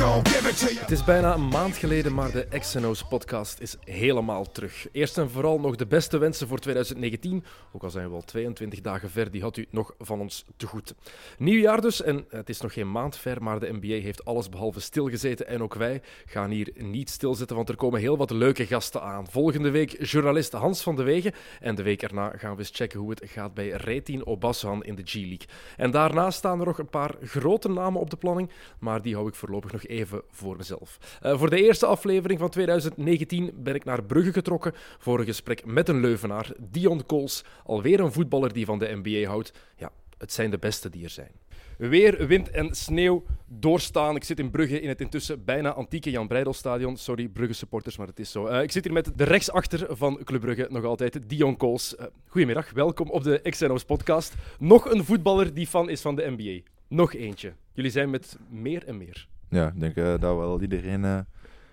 Het is bijna een maand geleden, maar de XNO's podcast is helemaal terug. Eerst en vooral nog de beste wensen voor 2019. Ook al zijn we al 22 dagen ver, die had u nog van ons te goed. Nieuwjaar dus, en het is nog geen maand ver, maar de NBA heeft alles behalve stilgezeten. En ook wij gaan hier niet stilzitten, want er komen heel wat leuke gasten aan. Volgende week journalist Hans van de Wegen. En de week erna gaan we eens checken hoe het gaat bij Retin Obassan in de G-League. En daarna staan er nog een paar grote namen op de planning, maar die hou ik voorlopig nog even voor mezelf. Eh, voor de eerste aflevering van 2019 ben ik naar Brugge getrokken voor een gesprek met een Leuvenaar, Dion Kools, alweer een voetballer die van de NBA houdt. Ja, het zijn de beste die er zijn. Weer wind en sneeuw doorstaan. Ik zit in Brugge in het intussen bijna antieke Jan Breidelstadion. Sorry, Brugge supporters, maar het is zo. Eh, ik zit hier met de rechtsachter van Club Brugge, nog altijd, Dion Kools. Uh, goedemiddag, welkom op de XNO's podcast. Nog een voetballer die fan is van de NBA. Nog eentje. Jullie zijn met meer en meer. Ja, ik denk uh, dat wel iedereen uh,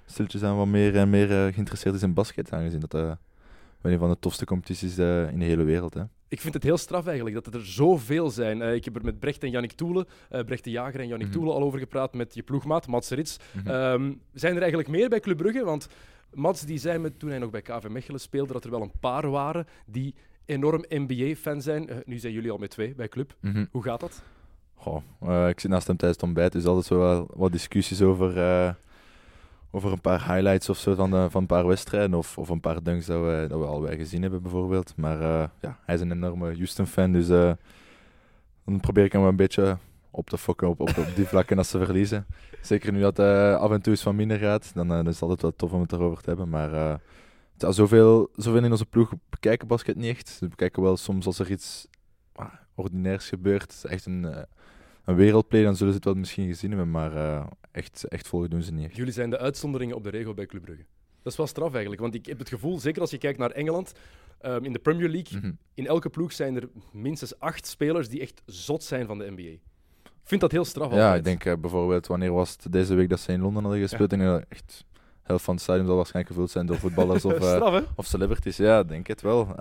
stiltjes aan wat meer en meer uh, geïnteresseerd is in basket, aangezien dat uh, een van de tofste competities in de hele wereld. Hè. Ik vind het heel straf eigenlijk dat er zoveel zijn. ik heb er met Brecht en Jannik Toelen, Brecht de Jager en Jannik mm -hmm. Toelen al over gepraat met je ploegmaat, Mats Rits. Mm -hmm. um, zijn er eigenlijk meer bij Club Brugge? Want Mats die zei me toen hij nog bij KV Mechelen speelde dat er wel een paar waren die enorm NBA-fan zijn. nu zijn jullie al met twee bij Club. Mm -hmm. Hoe gaat dat? Uh, ik zit naast hem tijdens het ontbijt, dus altijd zo wel wat discussies over, uh, over een paar highlights of zo van, de, van een paar wedstrijden of, of een paar dunks dat we, dat gezien hebben bijvoorbeeld. Maar uh, ja, hij is een enorme Houston-fan, dus dan probeer ik hem een beetje op te fokken op, op, die vlakken als ze verliezen. Zeker nu dat af en toe eens van minder gaat, dan, is het altijd wel tof om het erover te hebben. Maar ja, zoveel, zoveel in onze ploeg bekijken basket niet echt. We bekijken wel soms als er iets ordinairs gebeurt, echt een een wereldplay, dan zullen ze het wel misschien gezien hebben, maar uh, echt, echt volgen doen ze niet. Echt. Jullie zijn de uitzonderingen op de regel bij Club Brugge. Dat is wel straf eigenlijk, want ik heb het gevoel, zeker als je kijkt naar Engeland, um, in de Premier League, mm -hmm. in elke ploeg zijn er minstens acht spelers die echt zot zijn van de NBA. Ik vind dat heel straf Ja, altijd. ik denk uh, bijvoorbeeld, wanneer was het deze week dat ze in Londen hadden gespeeld, ja. en echt helft van het stadion zal waarschijnlijk gevuld zijn door voetballers of, uh, straf, of celebrities. Ja, ik denk het wel.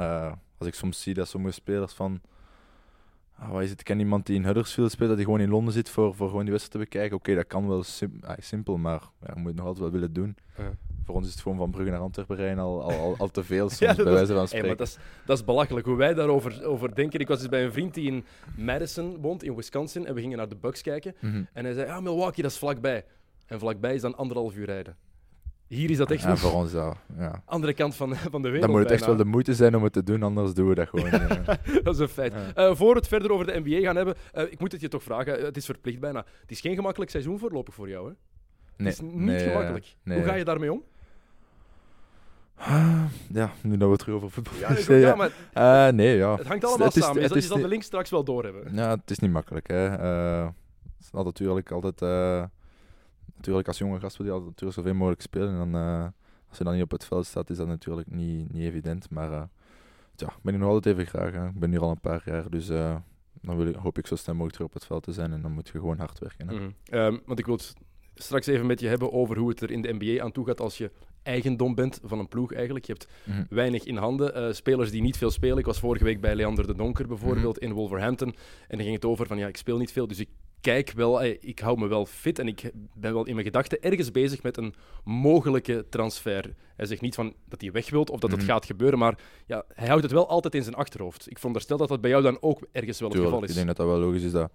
als ik soms zie dat sommige spelers van Ah, wat is het? Ik ken iemand die in Huddersfield speelt, dat hij gewoon in Londen zit voor, voor gewoon die wedstrijd te bekijken. Oké, okay, dat kan wel sim ah, simpel, maar ja, je moet nog altijd wel willen doen. Ja. Voor ons is het gewoon van Brugge naar Antwerpen rijden al, al, al, al te veel, soms, ja, bij wijze van spreken. Hey, maar dat, is, dat is belachelijk, hoe wij daarover over denken. Ik was dus bij een vriend die in Madison woont, in Wisconsin, en we gingen naar de Bucks kijken. Mm -hmm. En hij zei, ja, Milwaukee, dat is vlakbij. En vlakbij is dan anderhalf uur rijden. Hier is dat echt ja, voor ons ja. ja. andere kant van, van de wereld. Dan moet het bijna. echt wel de moeite zijn om het te doen, anders doen we dat gewoon. dat is een feit. Ja. Uh, voor we het verder over de NBA gaan hebben, uh, ik moet het je toch vragen, het is verplicht bijna. Het is geen gemakkelijk seizoen voorlopig voor jou, hè? Nee. Het is niet nee, gemakkelijk. Nee. Hoe ga je daarmee om? Ja, nu dat we het terug over voetbal ja, ja, maar uh, nee, ja. Het hangt allemaal het is, samen. Het je, is, je zal de link straks wel doorhebben. Ja, het is niet makkelijk. Hè. het is natuurlijk altijd... natuurlijk, als jonge gast wil je altijd natuurlijk zoveel mogelijk spelen. En dan als je dan niet op het veld staat, is dat natuurlijk niet, niet evident. Maar uh, ja, ben ik nog altijd even graag. Hè. Ik ben hier al een paar jaar, dus uh, dan wil ik, hoop ik zo snel mogelijk terug op het veld te zijn. En dan moet je gewoon hard werken. Hè. Mm -hmm. um, want ik wil het straks even met je hebben over hoe het er in de NBA aan toe gaat als je eigendom bent van een ploeg eigenlijk. Je hebt mm -hmm. weinig in handen. Uh, spelers die niet veel spelen. Ik was vorige week bij Leander de Donker bijvoorbeeld mm -hmm. in Wolverhampton. En dan ging het over van ja, ik speel niet veel, dus ik kijk wel, ik hou me wel fit en ik ben wel in mijn gedachten ergens bezig met een mogelijke transfer. Hij zegt niet van dat hij weg wilt of dat het Mhm. gaat gebeuren, maar ja, hij houdt het wel altijd in zijn achterhoofd. Ik veronderstel dat dat bij jou dan ook ergens wel het Tuurlijk, geval ik is. denk dat dat wel logisch is dat,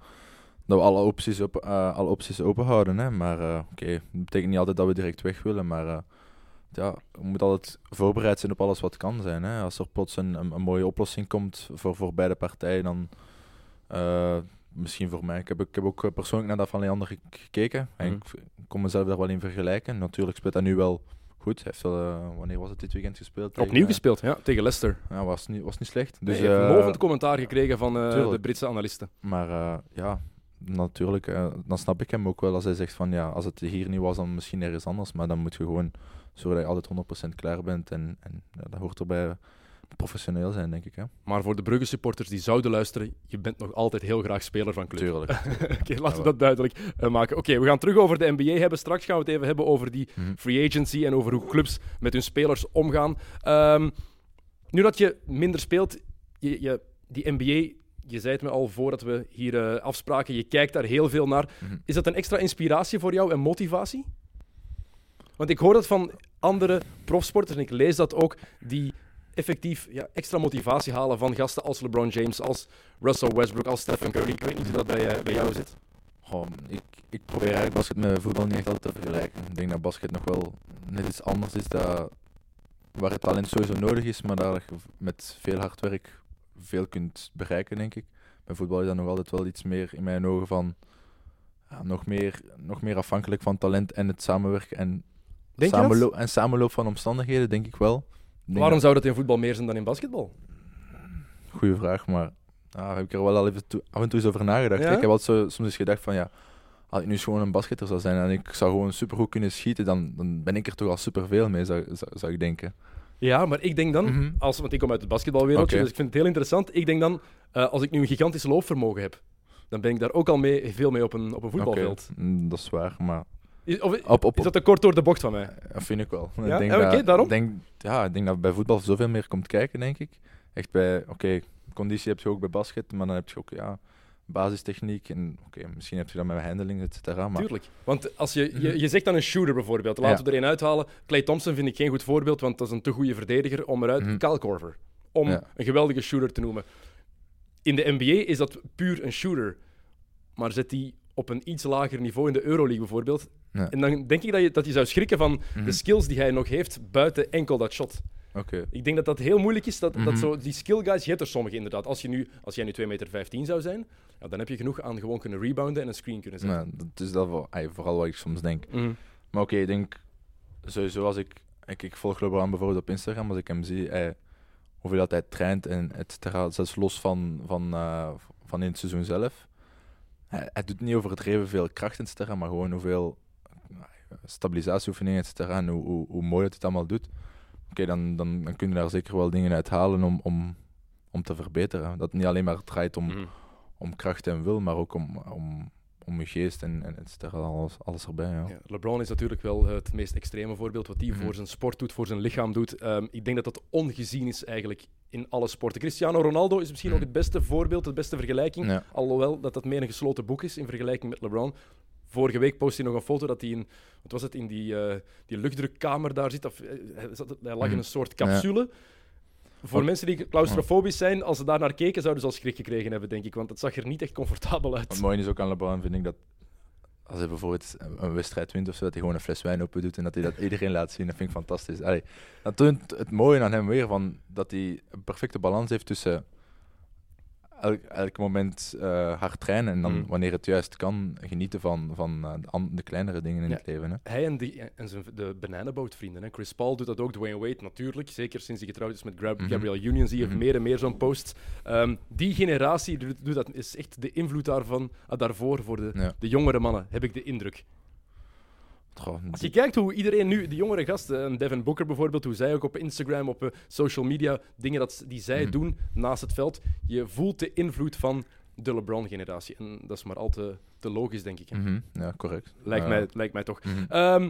dat we alle opties, op, uh, alle opties open houden. Hè. Maar uh, oké, okay, dat betekent niet altijd dat we direct weg willen, maar uh, ja, we moeten altijd voorbereid zijn op alles wat kan zijn. Hè. Als er plots een, een, een mooie oplossing komt voor, voor beide partijen, dan misschien voor mij. Ik heb, ik heb ook persoonlijk naar dat van Leander gekeken. En Mhm. ik, kon mezelf daar wel in vergelijken. Natuurlijk speelt hij nu wel goed. Hij heeft wel, uh, wanneer was het dit weekend gespeeld? Opnieuw Tegen, gespeeld, ja, tegen Leicester. ja, was niet, was niet slecht. Dus, heeft eh, lovend commentaar gekregen van de. Britse analisten. Maar ja, natuurlijk, dan snap ik hem ook wel als hij zegt van ja, als het hier niet was, dan misschien ergens anders. Maar dan moet je gewoon zorgen dat je altijd 100% klaar bent. En, en ja, dat hoort er bij, professioneel zijn, denk ik. Hè? Maar voor de Brugge supporters die zouden luisteren, je bent nog altijd heel graag speler van club. Tuurlijk. Oké, laten we dat duidelijk eh, maken. Oké, we gaan terug over de NBA hebben. Straks gaan we het even hebben over die Mhm. free agency en over hoe clubs met hun spelers omgaan. Ehm, nu dat je minder speelt, je, je, die NBA, je zei het me al voordat we hier eh, afspraken, je kijkt daar heel veel naar. Mhm. Is dat een extra inspiratie voor jou en motivatie? Want ik hoor dat van andere profsporters en ik lees dat ook, die effectief ja, extra motivatie halen van gasten als LeBron James, als Russell Westbrook, als Stephen Curry. Ik weet niet hoe dat bij, eh, bij jou zit. Goh, ik, ik probeer eigenlijk basket met voetbal niet echt altijd te vergelijken. Ik denk dat basket nog wel net iets anders is, dat, waar het talent sowieso nodig is, maar daar je met veel hard werk veel kunt bereiken, denk ik. Bij voetbal is dat nog altijd wel iets meer, in mijn ogen, van ja, nog, meer, nog meer afhankelijk van talent en het samenwerken en, samenlo- en samenloop van omstandigheden, denk ik wel. Waarom dat- zou dat in voetbal meer zijn dan in basketbal? Goeie vraag, maar ah, heb ik er wel al even toe- af en toe eens over nagedacht. Ja? Ik heb altijd zo, soms eens gedacht van ja, als ik nu gewoon een basketter zou zijn en ik zou gewoon supergoed kunnen schieten, dan, dan ben ik er toch al superveel mee, zou, zou, zou ik denken. Ja, maar ik denk dan, Mhm. als, want ik kom uit het basketbalwereldje, Oké. dus ik vind het heel interessant. Ik denk dan, eh, als ik nu een gigantisch loopvermogen heb, dan ben ik daar ook al mee, veel mee op een, op een voetbalveld. Mm, dat is waar, maar Is, of, op, op, is dat te kort door de bocht van mij? dat vind ik wel. Ja? Ik denk dat, daarom? Denk, ja, ik denk dat bij voetbal zoveel meer komt kijken, denk ik. Echt bij, oké, conditie heb je ook bij basket, maar dan heb je ook ja, basistechniek en oké, misschien heb je dat met handling, et cetera. Maar Tuurlijk. Want als je, je, Mhm. je zegt dan een shooter bijvoorbeeld, laten Ja. we er een uithalen. Clay Thompson vind ik geen goed voorbeeld, want dat is een te goede verdediger om eruit... Kyle Korver, om Ja. een geweldige shooter te noemen. In de NBA is dat puur een shooter. Maar zet die op een iets lager niveau in de Euroleague bijvoorbeeld. Ja. En dan denk ik dat je, dat je zou schrikken van Mhm. de skills die hij nog heeft buiten enkel dat shot. oké. Ik denk dat dat heel moeilijk is. Dat, dat Mhm. zo, die skill guys, je hebt er sommige inderdaad. Als, je nu, als jij nu 2,15 meter zou zijn, ja, dan heb je genoeg aan gewoon kunnen rebounden en een screen kunnen zetten. Dat is dat ay, vooral wat ik soms denk. Mhm. Maar oké, ik denk sowieso als ik, ik, ik volg LeBron bijvoorbeeld op Instagram, als ik hem zie, hij, hoeveel dat hij traint en et cetera, zelfs los van, van, eh, van in het seizoen zelf. Hij, hij doet niet overdreven veel kracht et cetera, maar gewoon hoeveel eh, stabilisatieoefeningen et cetera en hoe, hoe, hoe mooi het het allemaal doet. Oké, dan, dan, dan kun je daar zeker wel dingen uit halen om, om, om te verbeteren. Dat het niet alleen maar draait om, Mhm. om kracht en wil, maar ook om, om, om je geest en, en et cetera, alles, alles erbij. Ja. Ja, LeBron is natuurlijk wel het meest extreme voorbeeld. Wat hij Mhm. voor zijn sport doet, voor zijn lichaam doet. Ehm, ik denk dat dat ongezien is eigenlijk in alle sporten. Cristiano Ronaldo is misschien Mhm. ook het beste voorbeeld, de beste vergelijking. Ja. Alhoewel dat dat meer een gesloten boek is in vergelijking met LeBron. Vorige week postte hij nog een foto dat hij in, wat was het, in die, eh, die luchtdrukkamer daar zit. Of, eh, hij, lag in Mhm. een soort capsule. Voor mensen die claustrofobisch zijn, als ze daar naar keken, zouden ze al schrik gekregen hebben, denk ik. Want het zag er niet echt comfortabel uit. Wat mooi is ook aan LeBron, vind ik dat als hij bijvoorbeeld een- een wedstrijd wint of zo, dat hij gewoon een fles wijn open doet en dat hij dat iedereen laat zien. Dat vind ik fantastisch. Allee, dat toont het mooie aan hem weer, van dat hij een perfecte balans heeft tussen elk, elk moment eh, hard trainen en dan Mm. wanneer het juist kan, genieten van, van eh, de, kleinere dingen in Ja. het leven. Hè. Hij en, die, en zijn, de bananenbootvrienden. Hè. Chris Paul doet dat ook, Dwayne Wade natuurlijk. Zeker sinds hij getrouwd is met Gra- Mhm. Gabrielle Union zie je Mhm. meer en meer zo'n posts. Ehm, die generatie doet, doet dat, is echt de invloed daarvan, ah, daarvoor voor de, Ja. de jongere mannen, heb ik de indruk. Goh, Als je kijkt hoe iedereen nu, de jongere gasten, Devin Booker bijvoorbeeld, hoe zij ook op Instagram, op eh, social media, dingen dat, die zij Mhm. doen naast het veld, je voelt de invloed van de LeBron-generatie. En dat is maar al te, te logisch, denk ik. mhm, ja, correct. Lijkt, mij, lijkt mij toch. mhm. Ehm,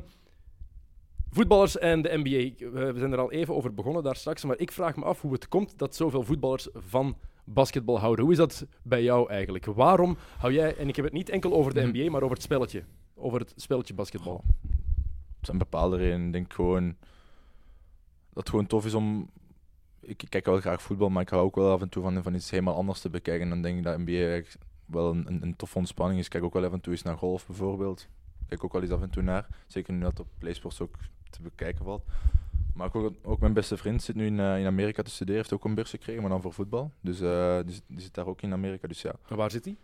voetballers en de NBA. We we zijn er al even over begonnen daar straks. Maar ik vraag me af hoe het komt dat zoveel voetballers van basketbal houden. Hoe is dat bij jou eigenlijk? Waarom hou jij, en ik heb het niet enkel over de Mhm. NBA, maar over het spelletje. Over het spelletje basketbal. Het zijn bepaalde redenen. Ik denk gewoon dat het gewoon tof is om. Ik kijk wel graag voetbal, maar ik hou ook wel af en toe van, van iets helemaal anders te bekijken. En dan denk ik dat NBA wel een, een, een toffe ontspanning is. Ik kijk ook wel af en toe eens naar golf bijvoorbeeld. Ik kijk ook wel eens af en toe naar. Zeker nu dat op PlaySports ook te bekijken valt. Maar ook, ook mijn beste vriend zit nu in, eh, in Amerika te studeren. Heeft ook een beurs gekregen, maar dan voor voetbal. Dus eh, die, zit- die zit daar ook in Amerika. Dus ja. En waar zit hij?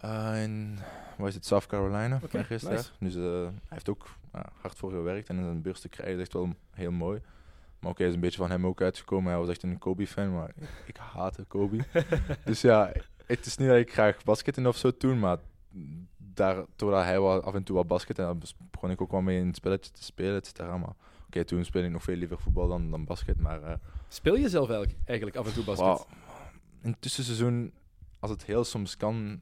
Eh, in, waar is het? South Carolina. Oké, ergens nice. daar. Dus eh, hij heeft ook hard voor gewerkt en een beurs te krijgen is echt wel heel mooi. Maar oké, is een beetje van hem ook uitgekomen. Hij was echt een Kobe-fan, maar ik, ik haatte Kobe. dus ja, het is niet dat ik graag basketten of zo doe, maar daar, doordat hij wel af en toe wat basket en begon ik ook wel mee in het spelletje te spelen, et cetera. Maar Oké, toen speelde ik nog veel liever voetbal dan, dan basket, maar... eh, Speel je zelf eigenlijk, eigenlijk af en toe basket? Wauw. In het tussenseizoen, als het heel soms kan,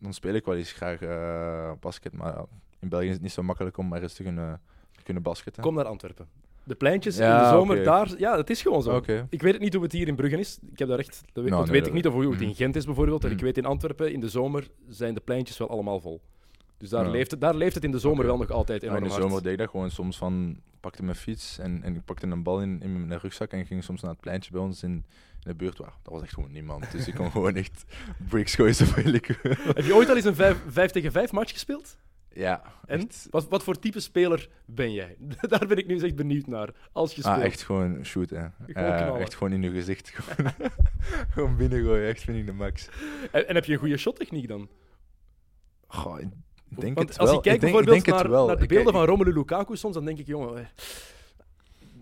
dan speel ik wel eens graag eh, basket. Maar ja, in België is het niet zo makkelijk om ergens te kunnen, te kunnen basketten. Kom naar Antwerpen. De pleintjes in Ja, de zomer, daar... Ja, het is gewoon zo. Ik weet het niet hoe het hier in Brugge is. Ik heb daar echt... Dat weet, Nou, dat nee, weet dat- ik niet of hoe het in Mhm. Gent is bijvoorbeeld. En ik Mhm. weet in Antwerpen, in de zomer, zijn de pleintjes wel allemaal vol. Dus daar, Ja. leeft, het, daar leeft het in de zomer wel nog altijd Ja, enorm in de hard. zomer deed ik dat gewoon soms van... Ik pakte mijn fiets en, en ik pakte een bal in, in mijn rugzak en ging soms naar het pleintje bij ons in, in de buurt. Waar, dat was echt gewoon niemand. Dus ik kon gewoon echt bricks gooien zoveel ik. Heb je ooit al eens een 5 tegen 5 match gespeeld? Ja, En? echt. Wat, wat voor type speler ben jij? Daar ben ik nu eens echt benieuwd naar. Als je speelt. Ah, echt gewoon shooten. Gewoon Eh, echt gewoon in je gezicht. Gewoon, gewoon binnengooien, echt vind ik de max. En, en heb je een goede shottechniek dan? Goh, ik denk Want het als wel. je kijkt ik denk, ik bijvoorbeeld denk naar, naar de beelden ik- van Romelu Lukaku soms, dan denk ik, jongen, eh,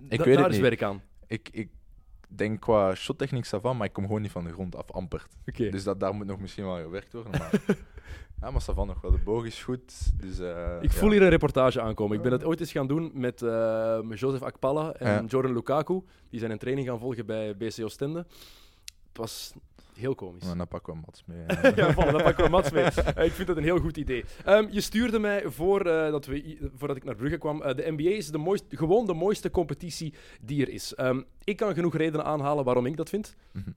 Ik weet daar het is niet. werk aan. Ik, ik denk qua shottechniek van, maar ik kom gewoon niet van de grond af, amper. Oké. Dus dat, daar moet nog misschien wel gewerkt worden. Maar, ja, maar Savan nog wel. De boog is goed. Dus, eh, Ik voel ja. hier een reportage aankomen. Ik ben het ooit eens gaan doen met, eh, Joseph Akpala en Ja. Jordan Lukaku. Die zijn een training gaan volgen bij BC Oostende. Het was heel komisch. Nou, dan pakken we Mats mee. ja, voilà, daar pakken we Mats mee. Eh, ik vind dat een heel goed idee. Ehm, je stuurde mij voor, eh, dat we, voordat ik naar Brugge kwam. eh, de NBA is de mooiste, gewoon de mooiste competitie die er is. Ehm, ik kan genoeg redenen aanhalen waarom ik dat vind. Mhm.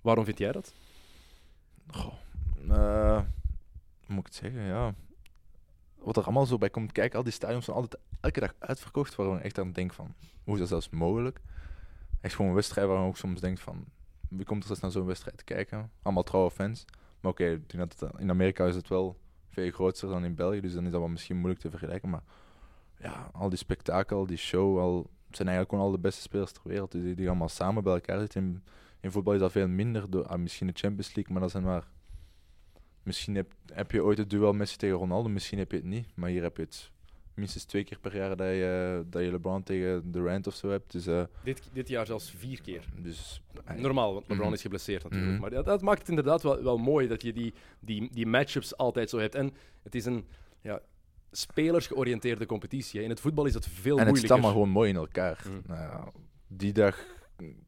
Waarom vind jij dat? Goh, moet ik het zeggen? Ja. Wat er allemaal zo bij komt kijken, al die stadions zijn altijd elke dag uitverkocht. Waar je echt aan denkt van, hoe is dat zelfs mogelijk? Echt gewoon een wedstrijd waar je ook soms denkt van, wie komt er eens naar zo'n wedstrijd kijken? Allemaal trouwe fans. Maar oké, het- in Amerika is het wel veel groter dan in België, dus dan is dat wel misschien moeilijk te vergelijken. Maar ja, al die spektakel, die show, al, het zijn eigenlijk gewoon al de beste spelers ter wereld. Dus die, die allemaal samen bij elkaar zitten. In, in voetbal is dat veel minder, door, ah, misschien de Champions League, maar dat zijn maar... Misschien heb, heb je ooit het duel Messi tegen Ronaldo, misschien heb je het niet. Maar hier heb je het minstens twee keer per jaar dat je, dat je LeBron tegen Durant of zo hebt. Dus, eh, Dit, dit jaar zelfs vier keer. dus eh, Normaal, want LeBron Mhm. is geblesseerd natuurlijk. Mhm. Maar dat, dat maakt het inderdaad wel, wel mooi dat je die, die, die matchups altijd zo hebt. En het is een ja, spelersgeoriënteerde competitie. In het voetbal is het veel en het moeilijker. staat maar gewoon mooi in elkaar. Mhm. Nou die dag,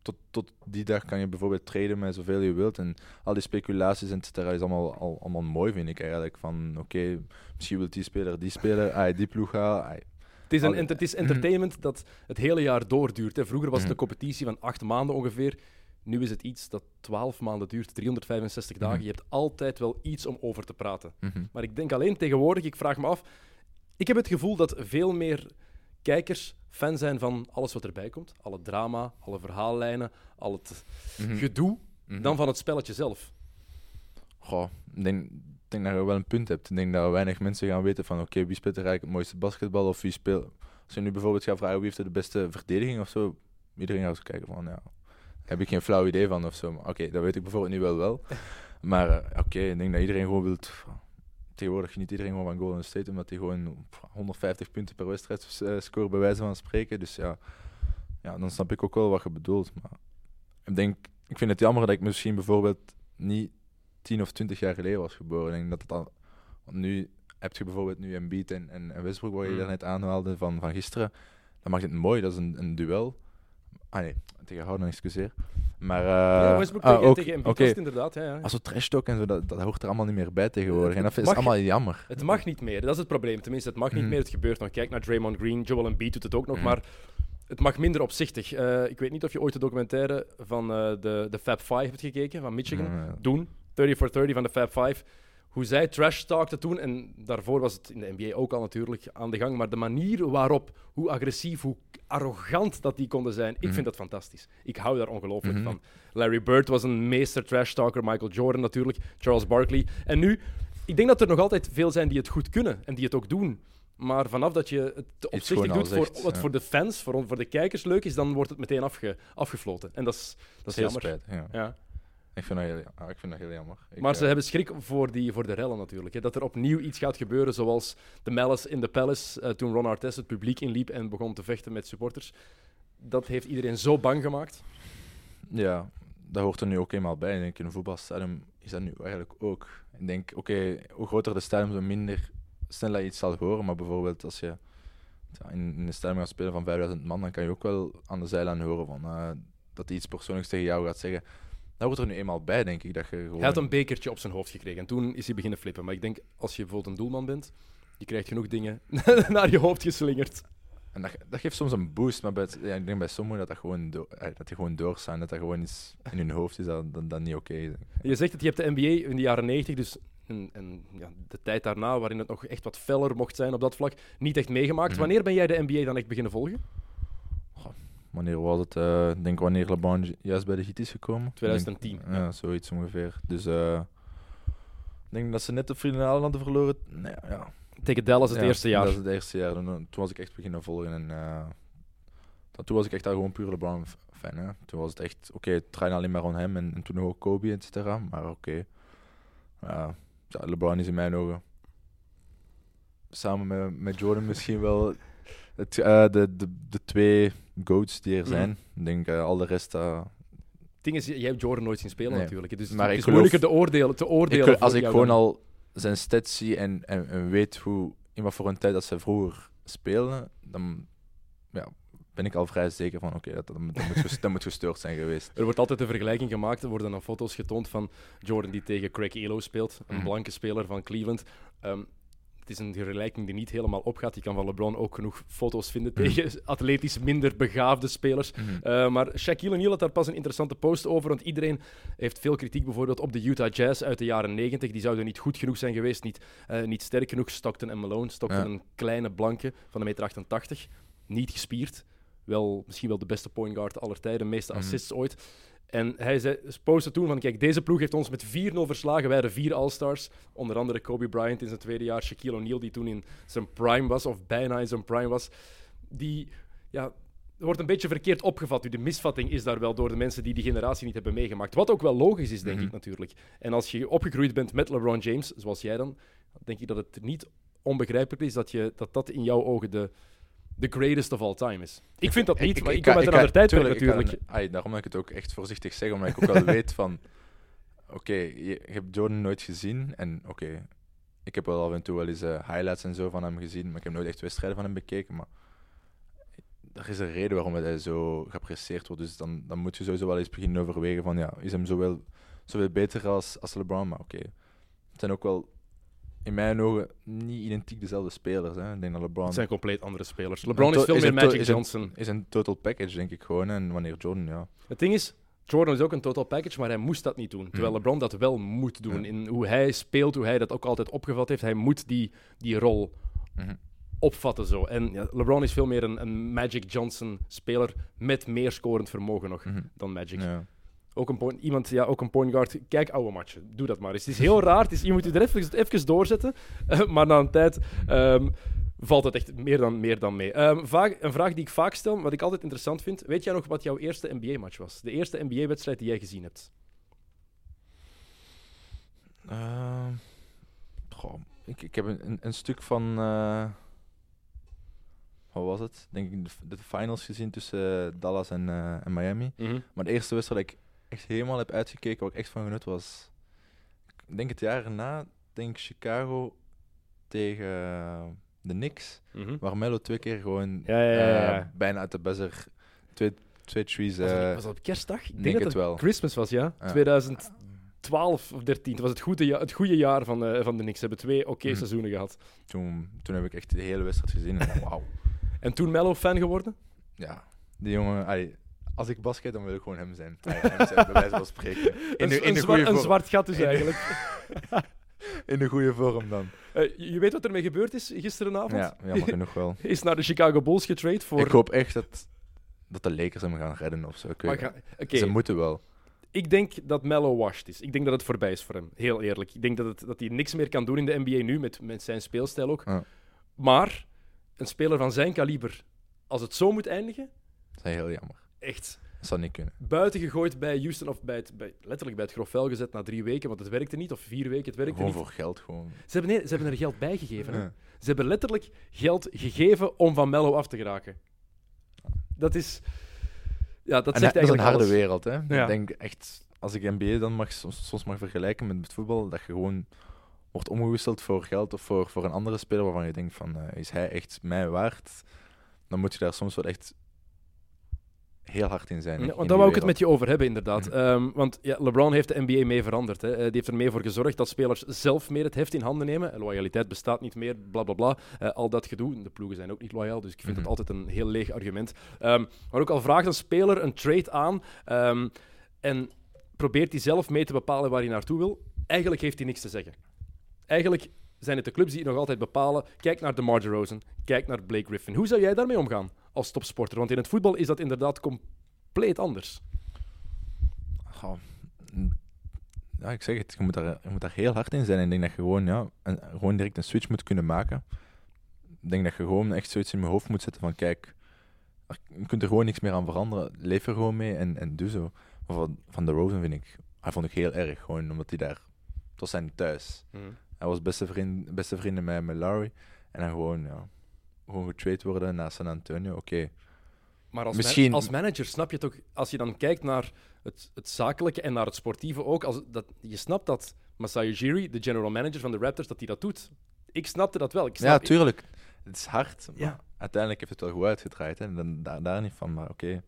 tot, tot die dag kan je bijvoorbeeld traden met zoveel je wilt. En al die speculaties en et cetera is allemaal, al, allemaal mooi, vind ik eigenlijk. Van oké, misschien wil die speler die speler, ah, die ploeg gaan. Het is, een, het is entertainment dat het hele jaar doorduurt. Hè. Vroeger was het een Mhm. competitie van acht maanden ongeveer. Nu is het iets dat 12 maanden duurt, 365 dagen. Mhm. Je hebt altijd wel iets om over te praten. mhm. Maar ik denk alleen tegenwoordig, ik vraag me af. Ik heb het gevoel dat veel meer kijkers fan zijn van alles wat erbij komt. Alle drama, alle verhaallijnen, al het Mhm. gedoe, Mhm. dan van het spelletje zelf. Goh, ik denk, dat je wel een punt hebt. Ik denk dat weinig mensen gaan weten van oké, wie speelt er eigenlijk het mooiste basketbal of wie speelt... Als je nu bijvoorbeeld gaat vragen wie heeft er de beste verdediging of zo, iedereen gaat zo kijken van ja, heb ik geen flauw idee van of zo. Maar Oké, dat weet ik bijvoorbeeld nu wel wel. Maar eh, oké, ik denk dat iedereen gewoon wilt... Tegenwoordig geniet iedereen gewoon van Golden State, omdat hij gewoon 150 punten per wedstrijd eh, scoort bij wijze van spreken. Dus ja, ja, dan snap ik ook wel wat je bedoelt. Maar ik denk, ik vind het jammer dat ik misschien bijvoorbeeld niet 10 of 20 jaar geleden was geboren. Ik denk dat het al, want nu heb je bijvoorbeeld nu Embiid en, en, en Westbrook, wat je Mm. daarnet aanhaalde van, van gisteren. Dat maakt het mooi, dat is een, een duel. Ah nee, tegen Harden, excuseer. Maar eh, ja, Westbrook ah, tegen, ook- tegen inderdaad. Ja, ja. als we trash talk en zo, dat, dat hoort er allemaal niet meer bij tegenwoordig. En dat is allemaal jammer. Het mag niet meer, dat is het probleem. Tenminste, het mag niet Mhm. meer. Het gebeurt nog. Kijk naar Draymond Green, Joel Embiid doet het ook nog, Mhm. maar het mag minder opzichtig. Eh, ik weet niet of je ooit de documentaire van eh, de, de Fab Five hebt gekeken, van Michigan. Doen, 30 for 30 van de Fab Five. Hoe zij trash talkten toen, en daarvoor was het in de NBA ook al natuurlijk aan de gang, maar de manier waarop, hoe agressief, hoe arrogant dat die konden zijn, ik Mhm. vind dat fantastisch. Ik hou daar ongelooflijk Mhm. van. Larry Bird was een meester trash talker, Michael Jordan natuurlijk, Charles Barkley. En nu, ik denk dat er nog altijd veel zijn die het goed kunnen en die het ook doen. Maar vanaf dat je het opzichtig doet voor wat ja. voor de fans, voor, voor de kijkers leuk is, dan wordt het meteen afge, afgefloten. En dat is, dat is heel jammer. spijtig. Ja. Ja. Ik, vind dat heel, ja, ik vind dat heel jammer. Ik, Maar ze eh, hebben schrik voor, die, voor de rellen natuurlijk. Hè. Dat er opnieuw iets gaat gebeuren, zoals de Malice in the Palace, eh, toen Ron Artest het publiek inliep en begon te vechten met supporters. Dat heeft iedereen zo bang gemaakt. Ja, dat hoort er nu ook eenmaal bij. Ik denk, in een voetbalstadion is dat nu eigenlijk ook. Ik denk, oké, hoe groter de stadion, hoe minder snel dat je iets zal horen. Maar bijvoorbeeld als je ja, in, in een stadion gaat spelen van 5000 man, dan kan je ook wel aan de zijlijn horen van, eh, dat hij iets persoonlijks tegen jou gaat zeggen. Dat hoort er nu eenmaal bij, denk ik. Dat je gewoon... Hij had een bekertje op zijn hoofd gekregen en toen is hij beginnen flippen. Maar ik denk, als je bijvoorbeeld een doelman bent, je krijgt genoeg dingen naar je hoofd geslingerd. En dat, dat geeft soms een boost, maar bij het- ja, ik denk bij sommigen dat, dat, gewoon do- eh, dat die gewoon doorstaan. Dat dat gewoon iets in hun hoofd is dat, dat, dat niet oké is. Je zegt dat je hebt de NBA in de jaren 90, dus en, en, ja, de tijd daarna, waarin het nog echt wat feller mocht zijn op dat vlak, niet echt meegemaakt. Mhm. Wanneer ben jij de NBA dan echt beginnen volgen? Wanneer was het? eh, Ik denk wanneer LeBron ju- juist bij de Heat is gekomen. 2010, Ik denk- ja, zoiets ongeveer. Dus eh, ik denk dat ze net de finale hadden verloren. Nee, ja. Tegen Dallas het Ja, eerste jaar. Dat is het eerste jaar. Toen, toen was ik echt beginnen volgen. En, eh, dat- toen was ik echt daar gewoon puur LeBron f- fan. Hè. Toen was het echt, oké, het draaide alleen maar om hem. En, en toen ook Kobe, et cetera. Maar oké. Ja, LeBron is in mijn ogen samen met, met Jordan misschien wel het, eh, de, de, de twee goats die er Mhm. zijn. Ik denk eh, al de rest... eh, ding is, jij hebt Jordan nooit zien spelen Nee. natuurlijk. Dus Maar het is geloof- moeilijker te oordelen. Te oordelen als ik gewoon dan. al zijn stats zie en, en, en weet hoe, in wat voor een tijd dat ze vroeger speelden, dan ja, ben ik al vrij zeker van oké, dat, dat, moet- dat, moet ges- dat moet gestoord zijn geweest. Er wordt altijd een vergelijking gemaakt. Er worden dan foto's getoond van Jordan die tegen Craig Elo speelt. Een Mhm. blanke speler van Cleveland. Ehm, het is een vergelijking die niet helemaal opgaat. Je kan van LeBron ook genoeg foto's vinden Mhm. tegen atletisch minder begaafde spelers. Uh, maar Shaquille O'Neal had daar pas een interessante post over, want iedereen heeft veel kritiek bijvoorbeeld op de Utah Jazz uit de jaren 90. Die zouden niet goed genoeg zijn geweest, niet, eh, niet sterk genoeg. Stockton en Malone. Stockton Ja. een kleine blanke van 1,88 meter, niet gespierd. Wel, misschien wel de beste point guard aller tijden, meeste Mhm. assists ooit. En hij zei, postte toen van, kijk, deze ploeg heeft ons met 4-0 verslagen. Wij hadden vier All-Stars. Onder andere Kobe Bryant in zijn tweede jaar. Shaquille O'Neal, die toen in zijn prime was, of bijna in zijn prime was. Die, ja, er wordt een beetje verkeerd opgevat. De misvatting is daar wel door de mensen die die generatie niet hebben meegemaakt. Wat ook wel logisch is, denk Mhm. ik natuurlijk. En als je opgegroeid bent met LeBron James, zoals jij dan, dan denk ik dat het niet onbegrijpelijk is dat je, dat, dat in jouw ogen de, de greatest of all time is. Ik vind dat niet, maar ik, kom uit een ander tijdperk ik kan- natuurlijk. ai, daarom dat ik het ook echt voorzichtig zeg, omdat ik ook wel weet van... Oké, je, je hebt Jordan nooit gezien en oké, ik heb wel af en toe wel eens eh, highlights en zo van hem gezien, maar ik heb nooit echt wedstrijden van hem bekeken, maar er is een reden waarom hij zo geapprecieerd wordt, dus dan, dan moet je sowieso wel eens beginnen overwegen van ja, is hem zowel, zowel beter als, als LeBron, maar oké. Het zijn ook wel in mijn ogen niet identiek dezelfde spelers. Hè. Ik denk dat LeBron Het zijn compleet andere spelers. LeBron is veel is meer Magic is een- Johnson. is een total package, denk ik gewoon. En wanneer Jordan, ja. Het ding is, Jordan is ook een total package, maar hij moest dat niet doen. Terwijl Mm. LeBron dat wel moet doen. Ja. In hoe hij speelt, hoe hij dat ook altijd opgevat heeft. Hij moet die, die rol Mhm. opvatten zo. En ja, LeBron is veel meer een, een Magic Johnson speler met meer scorend vermogen nog dan Magic. Ja. Ook een point, iemand, ja, ook een point guard. Kijk, oude matchen. Doe dat maar eens. Het is heel raar. Het is, je moet je er even, even doorzetten. Eh, maar na een tijd ehm, valt het echt meer dan, meer dan mee. Ehm, vaak, een vraag die ik vaak stel, wat ik altijd interessant vind. Weet jij nog wat jouw eerste NBA-match was? De eerste NBA-wedstrijd die jij gezien hebt? Goh, ik, ik heb een, een, stuk van. eh, wat was het? Denk ik de, de finals gezien tussen eh, Dallas en, en Miami. Maar de eerste wedstrijd dat ik echt helemaal heb uitgekeken, waar ik echt van genut was. Ik denk het jaar erna, denk ik Chicago tegen eh, de Knicks. Mhm. Waar Melo twee keer gewoon Ja, ja, ja, ja. eh, bijna uit de buzzer twee, twee trees. Was, dat, eh, was dat op kerstdag? Ik denk denk dat het het wel. Christmas was, ja. Ja. 2012 of 13. Het was het goede, ja- het goede jaar van, eh, van de Knicks. Ze hebben twee oké Mhm. seizoenen gehad. toen, toen heb ik echt de hele wedstrijd gezien. En wauw. En toen Mello fan geworden? Ja, die jongen. ai, als ik basket, dan wil ik gewoon hem zijn. Hem zijn, bij wijze van spreken. In een, in een zwart gat dus eigenlijk. In de goede vorm dan. Eh, je weet wat ermee gebeurd is gisterenavond? Ja, jammer genoeg wel. Is naar de Chicago Bulls getrade voor... Ik hoop echt dat, dat de Lakers hem gaan redden of zo. Ga- Ze moeten wel. ik denk dat Mello washed is. Ik denk dat het voorbij is voor hem. Heel eerlijk. Ik denk dat, het, dat hij niks meer kan doen in de NBA nu, met, met zijn speelstijl ook. Ja. Maar een speler van zijn kaliber, als het zo moet eindigen, Dat is heel jammer. Echt Dat zou niet kunnen. buiten gegooid bij Houston, of bij het, bij, letterlijk bij het grof vuil gezet na drie weken, want het werkte niet, of vier weken, het werkte Gewoon niet. voor geld gewoon. Ze hebben, nee, ze hebben er geld bij gegeven. hè. Ja. Ze hebben letterlijk geld gegeven om van Mello af te geraken. Dat is... Ja, dat En zegt dat is een eigenlijk harde alles. wereld, hè. Ja. Ik denk echt, als ik NBA dan mag, soms, soms mag vergelijken met het voetbal, dat je gewoon wordt omgewisseld voor geld of voor, voor een andere speler waarvan je denkt van, eh, is hij echt mij waard? dan moet je daar soms wel echt heel hard in zijn. Ja, want daar wou ik het met je over hebben, inderdaad. Mhm. Ehm, want ja, LeBron heeft de NBA mee veranderd. Hè. Eh, die heeft er mee voor gezorgd dat spelers zelf meer het heft in handen nemen. En Loyaliteit bestaat niet meer, bla bla bla. Eh, al dat gedoe. De ploegen zijn ook niet loyaal, dus ik vind Mhm. het altijd een heel leeg argument. Ehm, maar ook al vraagt een speler een trade aan ehm, en probeert hij zelf mee te bepalen waar hij naartoe wil, eigenlijk heeft hij niks te zeggen. Eigenlijk zijn het de clubs die het nog altijd bepalen. Kijk naar DeMar DeRozan, kijk naar Blake Griffin. Hoe zou jij daarmee omgaan als topsporter? Want in het voetbal is dat inderdaad compleet anders. Mm, ja, ik zeg het, je moet, daar, je moet daar heel hard in zijn. En ik denk dat je gewoon, ja, een, gewoon direct een switch moet kunnen maken. Ik denk dat je gewoon echt zoiets in je hoofd moet zetten van, kijk, je kunt er gewoon niks meer aan veranderen. Leef er gewoon mee en, en doe zo. Maar van, van de Rosen vind ik, hij vond ik heel erg, gewoon omdat hij daar, het was zijn thuis. Hij was beste, vriend, beste vrienden met, met Larry. En dan gewoon, ja, gewoon getrade worden naar San Antonio. Oké, Maar als, Misschien- man- als manager snap je toch, als je dan kijkt naar het, het zakelijke en naar het sportieve ook, als, dat, je snapt dat Masai Ujiri, de general manager van de Raptors, dat hij dat doet. Ik snapte dat wel. Ik Ja, snap, tuurlijk. Het is hard, maar Ja. uiteindelijk heeft het wel goed uitgedraaid. Hè. En dan, daar, daar niet van, maar oké.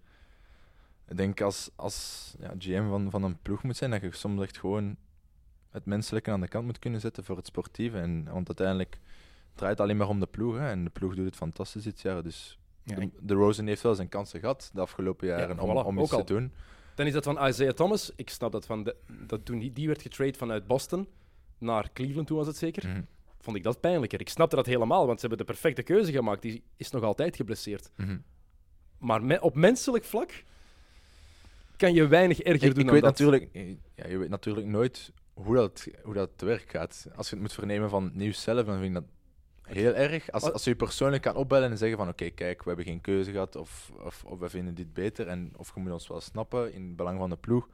Ik denk als, als ja, GM van, van een ploeg moet zijn, dat je soms echt gewoon het menselijke aan de kant moet kunnen zetten voor het sportieve. En, want uiteindelijk draait alleen maar om de ploeg. Hè. En de ploeg doet het fantastisch dit jaar. Dus Ja, de, Rosen heeft wel zijn kansen gehad de afgelopen jaren om, voilà, om iets te doen. Dan is dat van Isaiah Thomas. Ik snap dat van de, dat toen die, die werd getrade vanuit Boston naar Cleveland, toen was het zeker. Mhm. Vond ik dat pijnlijker. Ik snapte dat helemaal, want ze hebben de perfecte keuze gemaakt. Die is nog altijd geblesseerd. Mhm. Maar me- op menselijk vlak kan je weinig erger Ik, doen ik weet dat. natuurlijk, ja, je weet natuurlijk nooit hoe dat, hoe dat te werk gaat. Als je het moet vernemen van nieuws zelf, dan vind ik dat heel erg. Als, als je je persoonlijk kan opbellen en zeggen van oké, kijk, we hebben geen keuze gehad of, of, of we vinden dit beter en of je moet ons wel snappen in het belang van de ploeg.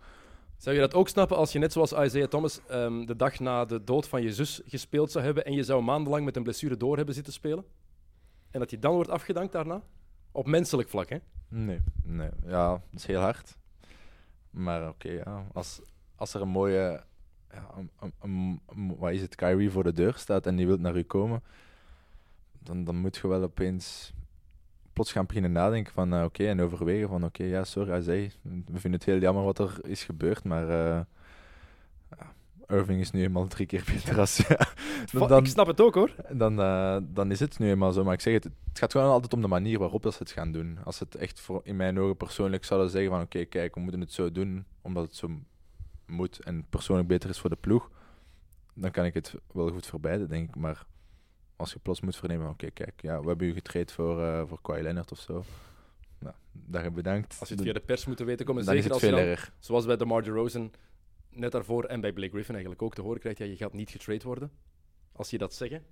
Zou je dat ook snappen als je net zoals Isaiah Thomas ehm, de dag na de dood van je zus gespeeld zou hebben en je zou maandenlang met een blessure door hebben zitten spelen? En dat je dan wordt afgedankt daarna? Op menselijk vlak, hè? Nee, nee. Ja, dat is heel hard. Maar oké, ja. Als, als er een mooie, ja, een- een- wat is het, Kyrie voor de deur staat en die wil naar u komen, dan, dan moet je wel opeens plots gaan beginnen nadenken van eh, oké, en overwegen van oké, ja, sorry, hij zei, we vinden het heel jammer wat er is gebeurd, maar ja, Irving is nu eenmaal drie keer beter als ja. Dan, Ik snap het ook, hoor. dan, eh, dan is het nu eenmaal zo. Maar ik zeg het, het gaat gewoon altijd om de manier waarop dat ze het gaan doen. Als ze het echt voor, in mijn ogen persoonlijk zouden zeggen van oké, kijk, we moeten het zo doen, omdat het zo moet en persoonlijk beter is voor de ploeg, dan kan ik het wel goed verbeiden, denk ik. Maar als je plots moet vernemen oké, kijk, ja, we hebben u getraind voor, eh voor Kawhi Leonard of zo. Nou, daar bedankt. Als je het via de pers moet weten komen, dan is zeker als je dan, zoals bij DeMar DeRozan net daarvoor en bij Blake Griffin eigenlijk ook te horen krijgt, ja, je gaat niet getrade worden. Als je dat zeggen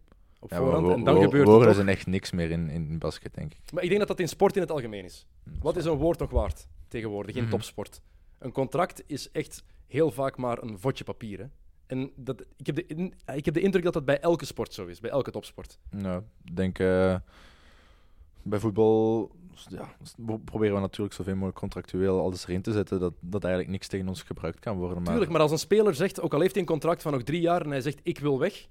op Ja, voorhand, en dan gebeurt woorden het toch. zijn echt niks meer in, in basket, denk ik. Maar ik denk dat dat in sport in het algemeen is. Wat is een woord nog waard tegenwoordig in Mhm. topsport? Een contract is echt heel vaak maar een vodje papier. Hè? En dat, ik, heb de, in- ik heb de indruk dat dat bij elke sport zo is, bij elke topsport. Nou, ik denk eh, bij voetbal ja, pro- proberen we natuurlijk zoveel mogelijk contractueel alles erin te zetten dat, dat eigenlijk niks tegen ons gebruikt kan worden. Maar Tuurlijk, maar als een speler zegt, ook al heeft hij een contract van nog drie jaar en hij zegt ik wil weg,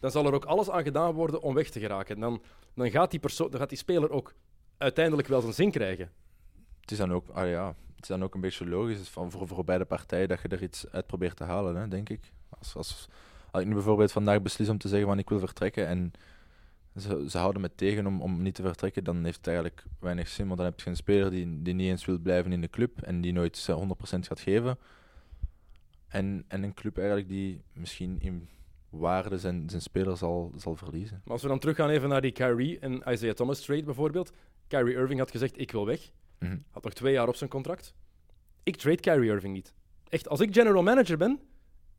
dan zal er ook alles aan gedaan worden om weg te geraken. En dan, dan, gaat die persoon, dan gaat die speler ook uiteindelijk wel zijn zin krijgen. Het, is dan ook, ah ja, het is dan ook een beetje logisch van voor, voor beide partijen dat je er iets uit probeert te halen, hè, denk ik. Als, als, als ik nu bijvoorbeeld vandaag beslis om te zeggen van ik wil vertrekken en ze, ze houden me tegen om, om niet te vertrekken, dan heeft het eigenlijk weinig zin, want dan heb je een speler die, die niet eens wil blijven in de club en die nooit zijn 100% gaat geven. En, en een club eigenlijk die misschien in waarde zijn, zijn speler zal, zal verliezen. Maar als we dan teruggaan even naar die Kyrie en Isaiah Thomas trade bijvoorbeeld. Kyrie Irving had gezegd ik wil weg. Mhm. Had nog twee jaar op zijn contract. Ik trade Kyrie Irving niet. Echt, als ik general manager ben,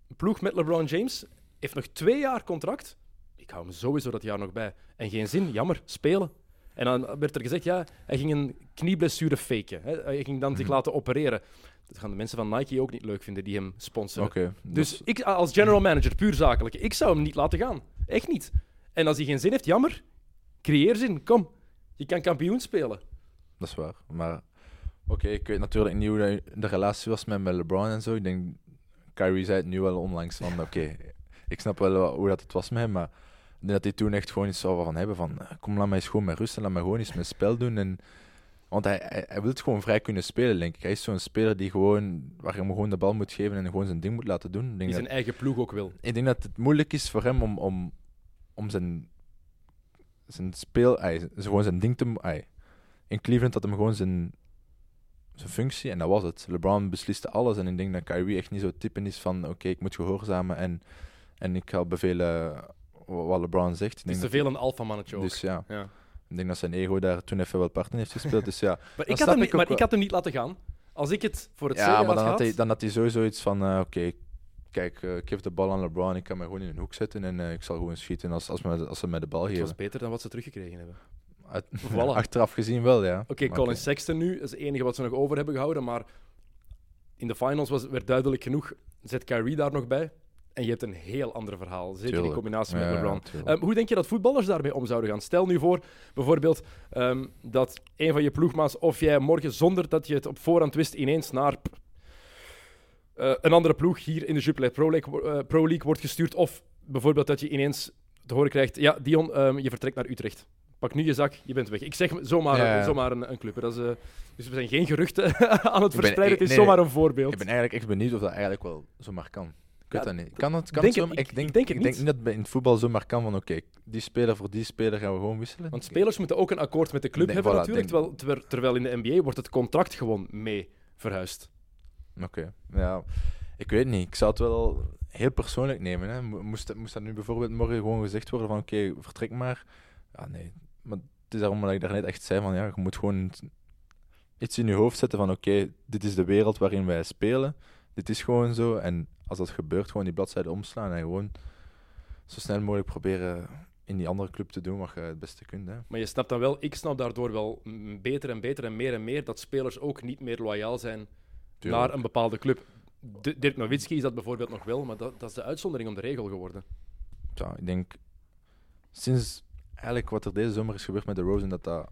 een ploeg met LeBron James, heeft nog twee jaar contract. Ik hou hem sowieso dat jaar nog bij. En geen zin, jammer, spelen. En dan werd er gezegd, ja, hij ging een knieblessure faken. Hè. Hij ging dan zich Mhm. laten opereren. Dat gaan de mensen van Nike ook niet leuk vinden die hem sponsoren. Dus is- ik als general manager, puur zakelijk, ik zou hem niet laten gaan. Echt niet. En als hij geen zin heeft, jammer. Creëer zin, kom. Je kan kampioen spelen. Dat is waar. Maar oké, ik weet natuurlijk niet hoe de, relatie was met, met LeBron en zo. Ik denk, Kyrie zei het nu wel onlangs van, oké, ik snap wel hoe dat het was met hem, maar Ik denk dat hij toen echt gewoon iets zou van hebben van, eh, kom, laat mij eens gewoon met rust en laat mij gewoon eens mijn spel doen. En, want hij, hij, hij wil het gewoon vrij kunnen spelen, denk ik. Hij is zo'n speler die gewoon, waar je hem gewoon de bal moet geven en gewoon zijn ding moet laten doen. Ik denk Die dat, zijn eigen ploeg ook wil. ik denk dat het moeilijk is voor hem om, om, om zijn, zijn speel, z- gewoon zijn ding te. In Cleveland had hem gewoon zijn, zijn functie en dat was het. LeBron besliste alles en ik denk dat Kyrie echt niet zo type is van oké, ik moet gehoorzamen en, en ik ga bevelen wa- wat LeBron zegt. Ik Het denk is te veel een alfamannetje ook. Dus ja, ja. ik denk dat zijn ego daar toen even wel part in heeft gespeeld. Dus ja, Maar, ik had, hem niet, ook maar wel. ik had hem niet laten gaan. Als ik het voor het ja maar dan had had, hij, dan had hij sowieso iets van eh, oké, kijk, eh, ik geef de bal aan LeBron, ik kan me gewoon in een hoek zetten en eh, ik zal gewoon schieten als, als, me, als ze mij de bal het geven. was beter dan wat ze teruggekregen hebben. Uit- Voilà. Achteraf gezien wel, ja. Oké, Colin Sexton nu, dat is het enige wat ze nog over hebben gehouden. Maar in de finals was, werd duidelijk genoeg, zet Kyrie daar nog bij. En je hebt een heel ander verhaal. Zeker in Tuurlijk. combinatie Ja, met ja, LeBron. Ehm, hoe denk je dat voetballers daarmee om zouden gaan? Stel nu voor, bijvoorbeeld, ehm, dat een van je ploegmaats of jij morgen, zonder dat je het op voorhand wist, ineens naar eh, een andere ploeg hier in de Jupiler Pro League, eh, Pro League wordt gestuurd. Of bijvoorbeeld dat je ineens te horen krijgt, ja, Dion, ehm, je vertrekt naar Utrecht. Pak nu je zak, je bent weg. Ik zeg zomaar, Ja, zomaar een, een club. Dat is, eh, dus we zijn geen geruchten aan het verspreiden. ik- het is nee, zomaar een voorbeeld. Ik ben eigenlijk echt benieuwd of dat eigenlijk wel zomaar kan. Ik weet Ja, dat niet. Kan het, kan denk het ik- ik, denk, ik denk het ik denk niet. dat het bij- in het voetbal zomaar kan van oké, die speler voor die speler gaan we gewoon wisselen. Want spelers moeten ook een akkoord met de club hebben voilà, natuurlijk. Terwijl, in de NBA wordt het contract gewoon mee verhuisd. Oké, ja. Ik weet niet. Ik zou het wel heel persoonlijk nemen. Hè. Mo- Moest, dat- moest dat nu bijvoorbeeld morgen gewoon gezegd worden van oké, vertrek maar. Ja, nee. Maar het is daarom dat ik daarnet echt zei van ja, je moet gewoon iets in je hoofd zetten van oké, dit is de wereld waarin wij spelen. Dit is gewoon zo. En als dat gebeurt, gewoon die bladzijde omslaan en gewoon zo snel mogelijk proberen in die andere club te doen wat je het beste kunt. Hè. Maar je snapt dan wel, ik snap daardoor wel beter en beter en meer en meer dat spelers ook niet meer loyaal zijn Tuurlijk. naar een bepaalde club. D- Dirk Nowitzki is dat bijvoorbeeld nog wel, maar dat, dat is de uitzondering om de regel geworden. ja, ik denk sinds eigenlijk wat er deze zomer is gebeurd met de Rosen, dat dat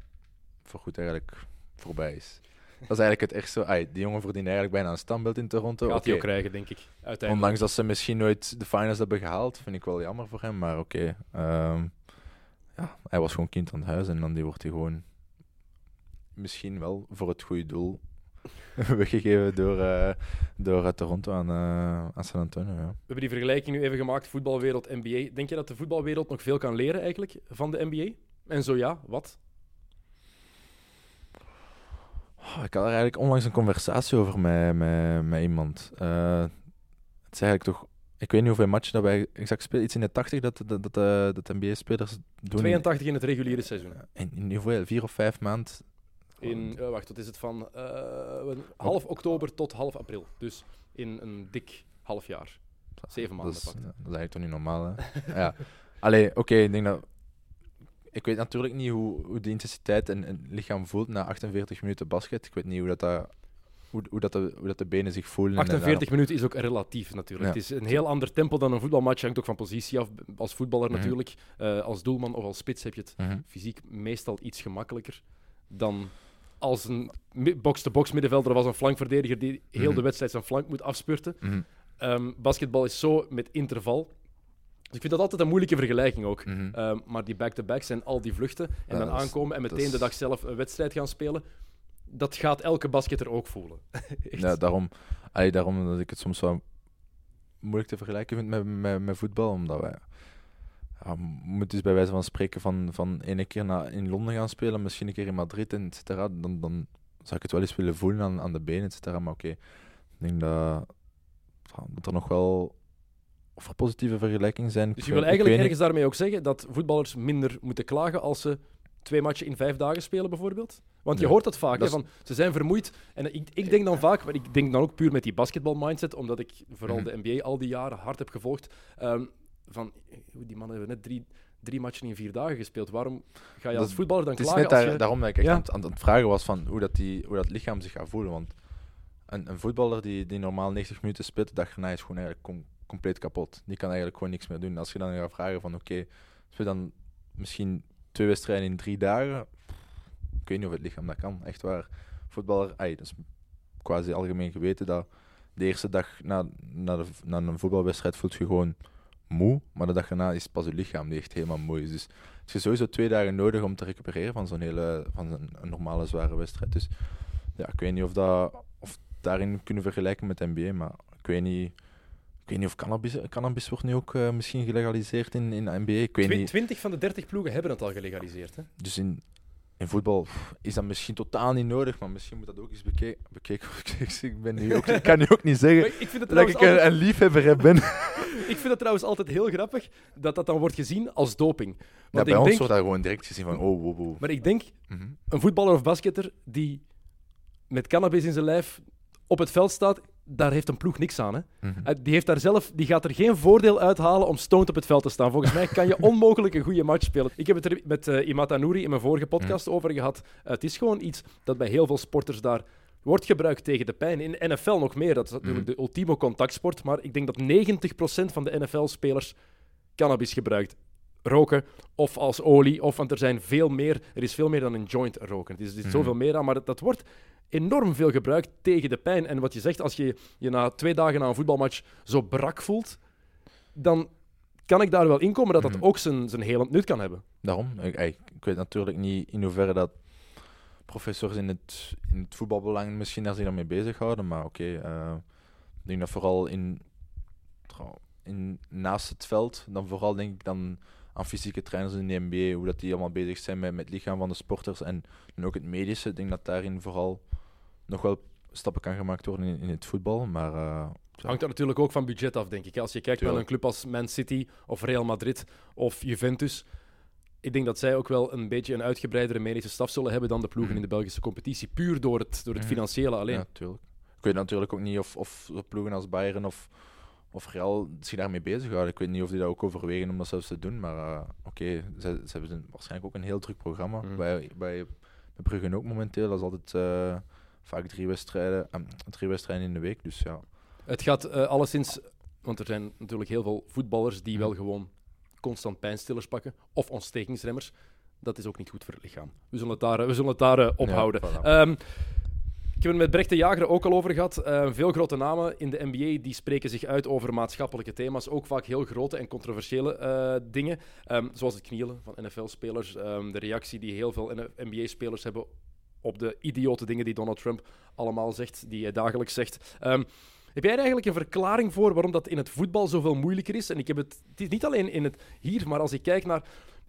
voorgoed eigenlijk voorbij is. Dat is eigenlijk het echt zo. Ai, die jongen verdient eigenlijk bijna een standbeeld in Toronto. Gaat hij ook krijgen, denk ik. Uiteindelijk. Ondanks dat ze misschien nooit de finals hebben gehaald, vind ik wel jammer voor hem. Maar oké, ehm, ja, hij was gewoon kind aan het huis en dan die wordt hij gewoon misschien wel voor het goede doel weggegeven door, eh, door Toronto aan, eh, aan San Antonio. Ja. We hebben die vergelijking nu even gemaakt, voetbalwereld, NBA. Denk je dat de voetbalwereld nog veel kan leren eigenlijk van de NBA? En zo ja, wat? Oh, ik had er eigenlijk onlangs een conversatie over met, met, met iemand. Eh, het is eigenlijk toch... Ik weet niet hoeveel matchen dat wij exact spelen. Iets in de 80 dat, dat, dat, dat NBA-spelers doen. 82 in het reguliere seizoen. In, in hoeveel? Vier of vijf maand? In, eh, wacht, wat is het van eh, half oktober tot half april. Dus in een dik half jaar. Zeven maanden Dat is, pakt. dat is eigenlijk toch niet normaal, hè? ja. Allee, oké, ik denk dat... Ik weet natuurlijk niet hoe, hoe de intensiteit en, en het lichaam voelt na 48 minuten basket. Ik weet niet hoe dat, dat, hoe, hoe dat, de, hoe dat de benen zich voelen. en 48 minuten is ook relatief natuurlijk. Ja. Het is een heel ander tempo dan een voetbalmatch. Hangt ook van positie af. Als voetballer Mhm. natuurlijk. Eh, als doelman of als spits heb je het Mhm. fysiek meestal iets gemakkelijker dan als een box-to-box middenvelder of als een flankverdediger die heel Mhm. de wedstrijd zijn flank moet afspurten. Mhm. Ehm, basketbal is zo met interval. Dus ik vind dat altijd een moeilijke vergelijking ook. Mhm. Ehm, maar die back-to-back zijn al die vluchten en Ja, dan aankomen en meteen is- de dag zelf een wedstrijd gaan spelen. Dat gaat elke basketter ook voelen. Ja, daarom, allee, daarom dat ik het soms wel moeilijk te vergelijken vind met, met, met voetbal. Omdat wij ja, we moeten dus bij wijze van spreken van, van ene keer naar, in Londen gaan spelen, misschien een keer in Madrid en et cetera, dan, dan zou ik het wel eens willen voelen aan, aan de benen, et cetera. Maar oké, ik denk dat, dat er nog wel of positieve vergelijkingen zijn. Dus je wil eigenlijk ergens daarmee ook zeggen dat voetballers minder moeten klagen als ze twee matchen in vijf dagen spelen, bijvoorbeeld? Want je hoort dat vaak, dat hè, van, ze zijn vermoeid. En ik, ik denk dan vaak, maar ik denk dan ook puur met die basketbal-mindset, omdat ik vooral Mhm. de NBA al die jaren hard heb gevolgd, ehm, van, eh, die mannen hebben net drie, drie matchen in vier dagen gespeeld. Waarom ga je als voetballer dan Het is klagen net als daar- je... daarom dat ik echt Ja. aan, het, aan het vragen was van hoe dat, die, hoe dat lichaam zich gaat voelen. Want een, een voetballer die, die normaal 90 minuten speelt, de dag erna is gewoon eigenlijk com- compleet kapot. Die kan eigenlijk gewoon niks meer doen. Als je dan gaat vragen van oké, speel dan misschien twee wedstrijden in drie dagen. Ik weet niet of het lichaam dat kan. Echt waar. Voetballer, ai, dat is quasi algemeen geweten dat de eerste dag na, na, de, na een voetbalwedstrijd voelt je gewoon moe, maar de dag erna is pas je lichaam die echt helemaal moe is. Dus het is sowieso twee dagen nodig om te recupereren van zo'n hele van een, een normale zware wedstrijd. Dus ja, ik weet niet of dat of daarin kunnen vergelijken met NBA, maar ik weet niet. Ik weet niet of cannabis, cannabis wordt nu ook eh, misschien gelegaliseerd in, in NBA. Ik weet Twi- niet. 20 van de 30 ploegen hebben het al gelegaliseerd. Hè? Dus in, in voetbal pff, is dat misschien totaal niet nodig, maar misschien moet dat ook eens beke- bekeken ik, ben nu ook, ik kan nu ook niet Maar zeggen ik vind het dat ik altijd- een liefhebber ben. Ik vind het trouwens altijd heel grappig dat dat dan wordt gezien als doping. Ja, Want bij ik ons denk, wordt dat gewoon direct gezien van, oh, wow, wow. maar ik denk, Mhm. een voetballer of basketter die met cannabis in zijn lijf op het veld staat, daar heeft een ploeg niks aan. Hè? Mhm. Uh, Die, heeft daar zelf, die gaat er geen voordeel uithalen om stoned op het veld te staan. Volgens mij kan je onmogelijk een goede match spelen. Ik heb het er met eh Imata Nouri in mijn vorige podcast over gehad. Uh, het is gewoon iets dat bij heel veel sporters daar wordt gebruikt tegen de pijn. In NFL nog meer. Dat is natuurlijk de ultieme contactsport. Maar ik denk dat 90% van de NFL-spelers cannabis gebruikt. Roken of als olie. Of, want er zijn veel meer. Er is veel meer dan een joint roken. Er is, er is Mhm. zoveel meer aan. Maar dat, dat wordt enorm veel gebruikt tegen de pijn. En wat je zegt, als je je na twee dagen na een voetbalmatch zo brak voelt, dan kan ik daar wel inkomen dat dat Mhm. ook zijn, zijn helend nut kan hebben. Daarom. Ik, ik, weet natuurlijk niet in hoeverre dat professors in het, in het voetbalbelang misschien daar zich daarmee bezighouden, maar oké. eh, ik denk dat vooral in, in, naast het veld, dan vooral denk ik dan aan fysieke trainers in de NBA, hoe dat die allemaal bezig zijn met, met het lichaam van de sporters en, en ook het medische. Ik denk dat daarin vooral nog wel stappen kan gemaakt worden in, in het voetbal, maar ja. Hangt er natuurlijk ook van budget af, denk ik. Als je kijkt naar een club als Man City of Real Madrid of Juventus, ik denk dat zij ook wel een beetje een uitgebreidere medische staf zullen hebben dan de ploegen Mhm. in de Belgische competitie. Puur door het, door het Mhm. financiële alleen. Ja, tuurlijk. Ik weet natuurlijk ook niet of, of ploegen als Bayern of, of Real zich daarmee bezighouden. Ik weet niet of die dat ook overwegen om dat zelfs te doen. Maar eh, oké, ze, ze hebben een- waarschijnlijk ook een heel druk programma. Mhm. Bij, bij, bij Brugge ook momenteel. Dat is altijd eh, vaak drie wedstrijden, eh, drie wedstrijden in de week. Dus ja. Het gaat eh, alleszins, want er zijn natuurlijk heel veel voetballers die wel gewoon constant pijnstillers pakken of ontstekingsremmers. Dat is ook niet goed voor het lichaam. We zullen het daar, we zullen het daar ophouden. Ja, voilà. Ehm, ik heb het met Brecht de Jager ook al over gehad. Eh, veel grote namen in de NBA die spreken zich uit over maatschappelijke thema's. Ook vaak heel grote en controversiële eh, dingen. Ehm, zoals het knielen van NFL-spelers. ehm, de reactie die heel veel NBA-spelers hebben op de idiote dingen die Donald Trump allemaal zegt, die hij dagelijks zegt. Ehm, heb jij er eigenlijk een verklaring voor waarom dat in het voetbal zoveel moeilijker is? En ik heb het, het is niet alleen in het hier, maar als ik kijk naar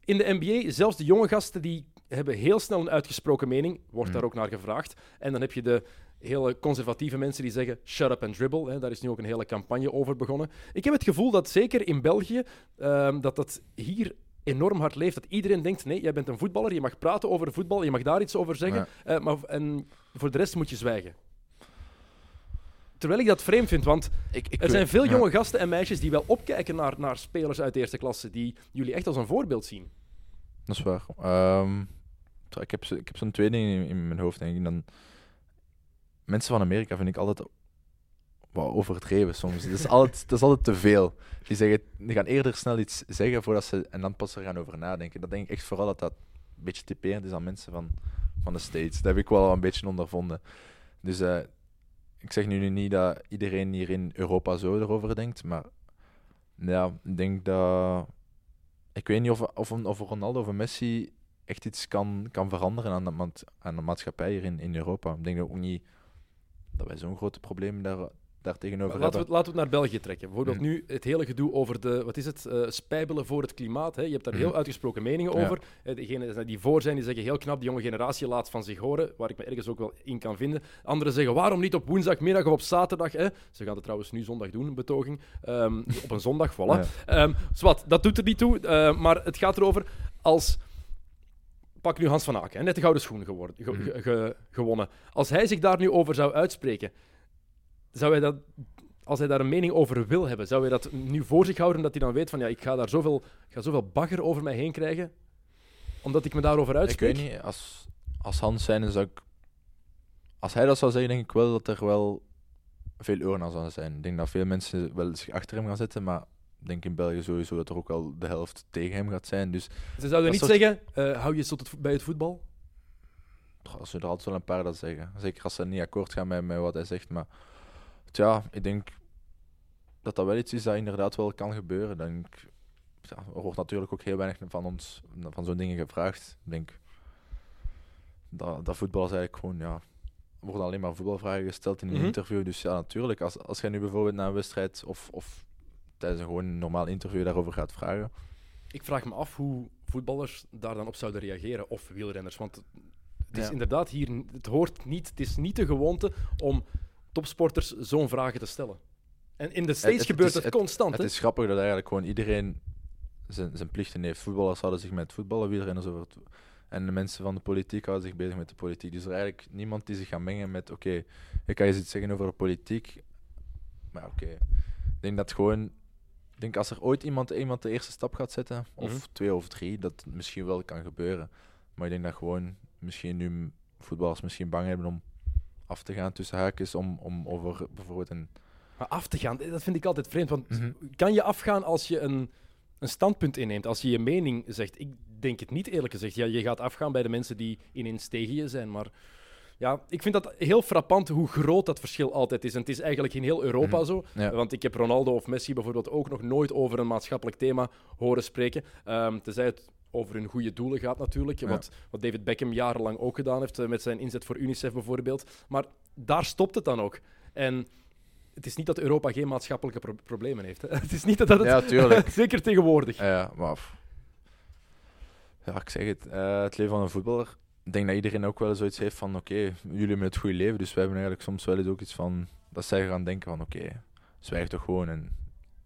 in de NBA, zelfs de jonge gasten die hebben heel snel een uitgesproken mening, wordt daar ook naar gevraagd. En dan heb je de hele conservatieve mensen die zeggen shut up and dribble. Hè. Daar is nu ook een hele campagne over begonnen. Ik heb het gevoel dat zeker in België, ehm, dat dat hier enorm hard leeft. Dat iedereen denkt, nee, jij bent een voetballer, je mag praten over voetbal, je mag daar iets over zeggen, eh, maar, en voor de rest moet je zwijgen. Terwijl ik dat vreemd vind, want Ik, ik er zijn veel ja. jonge gasten en meisjes die wel opkijken naar, naar spelers uit de eerste klasse, die jullie echt als een voorbeeld zien. Dat is waar. Ehm, tja, ik heb, ik heb zo'n twee dingen in, in mijn hoofd, denk ik. Dan, mensen van Amerika vind ik altijd wat overdreven soms. Dat is, altijd, is altijd te veel. Die, zeggen, die gaan eerder snel iets zeggen voordat ze, en dan pas er gaan over nadenken. Dat denk ik echt vooral dat dat een beetje typerend is aan mensen van, van de States. Dat heb ik wel een beetje ondervonden. Dus eh, ik zeg nu niet dat iedereen hier in Europa zo erover denkt, maar ja, ik denk dat ik weet niet of, of, of Ronaldo of Messi echt iets kan, kan veranderen aan de, aan de maatschappij hier in, in Europa. Ik denk ook niet dat wij zo'n grote probleem daar, daar tegenover Laten we, hebben. laten we het naar België trekken. Bijvoorbeeld Mm. nu het hele gedoe over de, wat is het, eh, spijbelen voor het klimaat. Hè? Je hebt daar Mm. heel uitgesproken meningen Ja. over. Eh, Degenen die voor zijn, die zeggen heel knap, de jonge generatie laat van zich horen, waar ik me ergens ook wel in kan vinden. Anderen zeggen, waarom niet op woensdagmiddag of op zaterdag? Hè? Ze gaan het trouwens nu zondag doen, een betoging. Ehm, op een zondag, voilà. Ja. Ehm, zwart, dat doet er niet toe, eh, maar het gaat erover als... Pak nu Hans van Aken, net de gouden schoen geworden, ge- Mhm. ge- ge- gewonnen. Als hij zich daar nu over zou uitspreken, zou hij dat, als hij daar een mening over wil hebben, zou hij dat nu voor zich houden dat hij dan weet van ja, ik ga daar zoveel, ik ga zoveel bagger over mij heen krijgen, omdat ik me daarover Ik uitspreek? weet niet, als, als Hans zijn, zou ik... Als hij dat zou zeggen, denk ik wel dat er wel veel oren aan zouden zijn. Ik denk dat veel mensen wel zich achter hem gaan zetten, maar ik denk in België sowieso dat er ook wel de helft tegen hem gaat zijn. Dus Ze zouden niet soort- zeggen, eh, hou je tot bij het voetbal? Als er altijd wel een paar dat zeggen. Zeker als ze niet akkoord gaan met, met wat hij zegt. Maar ja, ik denk dat dat wel iets is dat inderdaad wel kan gebeuren. Ja, er wordt natuurlijk ook heel weinig van ons van zo'n dingen gevraagd. Ik denk dat, dat voetbal is eigenlijk gewoon, ja, er worden alleen maar voetbalvragen gesteld in een Mhm. interview. Dus ja, natuurlijk, als, als jij nu bijvoorbeeld na een wedstrijd of, of tijdens een gewoon normaal interview daarover gaat vragen. Ik vraag me af hoe voetballers daar dan op zouden reageren, of wielrenners. Want het is Ja. inderdaad hier, het hoort niet, het is niet de gewoonte om topsporters zo'n vragen te stellen. En in de States het gebeurt is- het, het- constant. Het is grappig dat eigenlijk gewoon iedereen zijn, zijn plichten heeft. Voetballers houden zich met voetballen, wielrenners over het, en de mensen van de politiek houden zich bezig met de politiek. Dus er is eigenlijk niemand die zich gaat mengen met oké, ik kan je iets zeggen over de politiek. Maar oké, ik denk dat gewoon... Ik denk als er ooit iemand, iemand de eerste stap gaat zetten, of Mhm. twee of drie, dat het misschien wel kan gebeuren. Maar ik denk dat gewoon misschien nu voetballers misschien bang hebben om af te gaan tussen haakjes, om, om over bijvoorbeeld een... Maar af te gaan, dat vind ik altijd vreemd. Want Mhm. kan je afgaan als je een, een standpunt inneemt, als je je mening zegt? Ik denk het niet eerlijk gezegd. Ja, je gaat afgaan bij de mensen die ineens tegen je zijn. Maar ja, ik vind dat heel frappant hoe groot dat verschil altijd is. En het is eigenlijk in heel Europa Mhm. zo. Ja. Want ik heb Ronaldo of Messi bijvoorbeeld ook nog nooit over een maatschappelijk thema horen spreken. Ehm tenzij het over hun goede doelen gaat natuurlijk. Ja. Wat, wat David Beckham jarenlang ook gedaan heeft eh, met zijn inzet voor UNICEF bijvoorbeeld. Maar daar stopt het dan ook. En het is niet dat Europa geen maatschappelijke pro- problemen heeft. Hè. Het is niet dat het... Ja, tuurlijk. Zeker tegenwoordig. Ja, maar... Ja, ik zeg het. eh, het leven van een voetballer. Ik denk dat iedereen ook wel zoiets heeft van... Oké, jullie hebben het goede leven, dus wij hebben eigenlijk soms wel eens ook iets van... Dat zij gaan denken van... Oké, zwijg toch gewoon en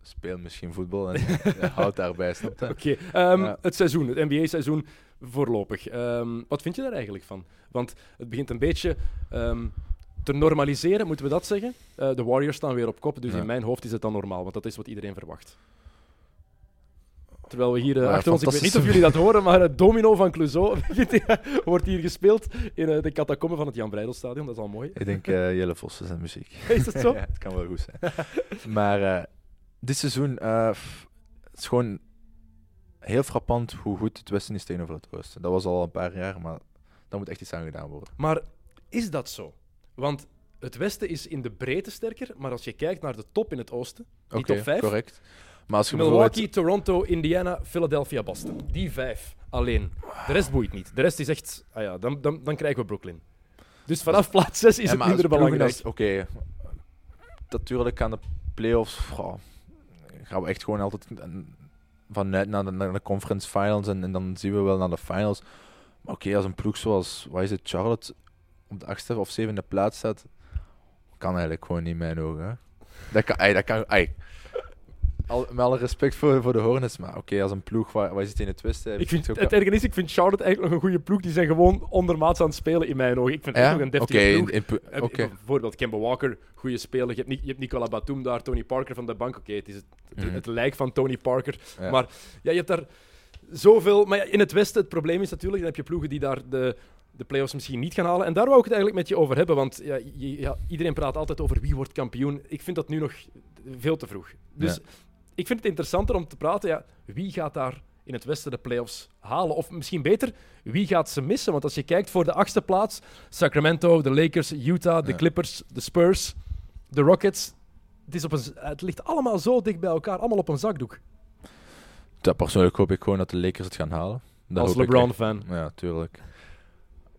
speel misschien voetbal en houd daarbij? Oké, ehm, Ja. het seizoen, het NBA-seizoen voorlopig. Ehm, wat vind je daar eigenlijk van? Want het begint een beetje ehm, te normaliseren, moeten we dat zeggen? Eh, de Warriors staan weer op kop, dus Ja. in mijn hoofd is het dan normaal, want dat is wat iedereen verwacht. Terwijl we hier eh, achter ons, ik weet niet of jullie dat horen, maar het domino van Clouseau wordt hier gespeeld in eh, de catacomben van het Jan Breidelstadion. Dat is al mooi. Ik denk eh, Jelle Vossen zijn muziek. Is dat zo? ja, het kan wel goed zijn. maar eh, dit seizoen... eh, het is gewoon heel frappant hoe goed het Westen is tegenover het Oosten. Dat was al een paar jaar, maar daar moet echt iets aan gedaan worden. Maar is dat zo? Want het Westen is in de breedte sterker, maar als je kijkt naar de top in het Oosten, die top 5, correct. Maar als je Milwaukee, Toronto, Indiana, Philadelphia, Boston. Die vijf alleen. De rest boeit niet. De rest is echt... Ah ja, dan, dan, dan krijgen we Brooklyn. Dus vanaf plaats 6 is Ja, het maar minder als ploegen belangrijk. als- Oké, natuurlijk aan de playoffs goh, gaan we echt gewoon altijd een- vanuit naar de, naar de conference finals en, en dan zien we wel naar de finals. Maar oké, als een ploeg zoals, wat is het, Charlotte op de achtste of zevende plaats staat, kan eigenlijk gewoon niet in mijn ogen. Hè. Dat kan, ey, dat kan, ey. Al, met alle respect voor, voor de Hornets, maar oké, als een ploeg, waar, waar zit in het westen? Ik vind, het erge is, ik vind Charlotte eigenlijk nog een goede ploeg. Die zijn gewoon ondermaats aan het spelen in mijn ogen. Ik vind het ja? nog een deftige in- ploeg. in oké. Bijvoorbeeld Kemba Walker, goede speler. Je hebt, je hebt Nicola Batum daar, Tony Parker van de bank. Oké, het is het, het, Mhm. het lijk van Tony Parker. Ja. Maar ja, je hebt daar zoveel. Maar ja, in het Westen, het probleem is natuurlijk, dan heb je ploegen die daar de, de play-offs misschien niet gaan halen. En daar wou ik het eigenlijk met je over hebben. Want ja, je- ja, iedereen praat altijd over wie wordt kampioen. Ik vind dat nu nog veel te vroeg. Dus Ja. Ik vind het interessanter om te praten. Ja, wie gaat daar in het Westen de play-offs halen? Of misschien beter, wie gaat ze missen? Want als je kijkt voor de achtste plaats, Sacramento, de Lakers, Utah, de Ja. Clippers, de Spurs, de Rockets. Het, is op een, z- het ligt allemaal zo dicht bij elkaar, allemaal op een zakdoek. Ja, persoonlijk hoop ik gewoon dat de Lakers het gaan halen. Dat als. LeBron-fan. Ja, tuurlijk.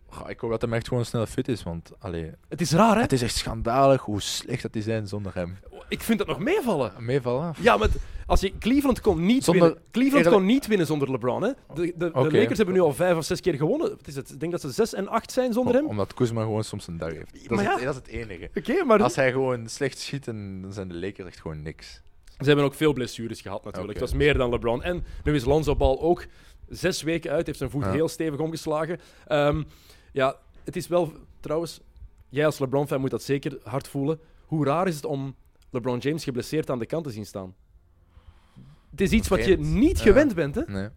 Goh, ik hoop dat hij echt gewoon snel fit is, want allee, Het is raar, hè? het is echt schandalig hoe slecht dat die zijn zonder hem. Ik vind dat nog meevallen. Meevallen? Ja, maar als je, Cleveland kon niet Zonder- winnen. Cleveland kon niet winnen zonder LeBron. Hè? De, de. Lakers hebben nu al vijf of zes keer gewonnen. Wat is het? Ik denk dat ze zes en acht zijn zonder hem. Omdat Kuzma gewoon soms een dag heeft. Dat, Maar is, het, dat is het enige. maar Als hij gewoon slecht schiet, dan dan zijn de Lakers echt gewoon niks. ze hebben ook veel blessures gehad natuurlijk. Het was meer dan LeBron. En nu is Lonzo Ball ook zes weken uit. Heeft zijn voet Ja. heel stevig omgeslagen. Ehm, ja, het is wel trouwens... Jij als LeBron-fan moet dat zeker hard voelen. Hoe raar is het om LeBron James geblesseerd aan de kant te zien staan? Het is iets wat je niet gewend bent, hè? Nee.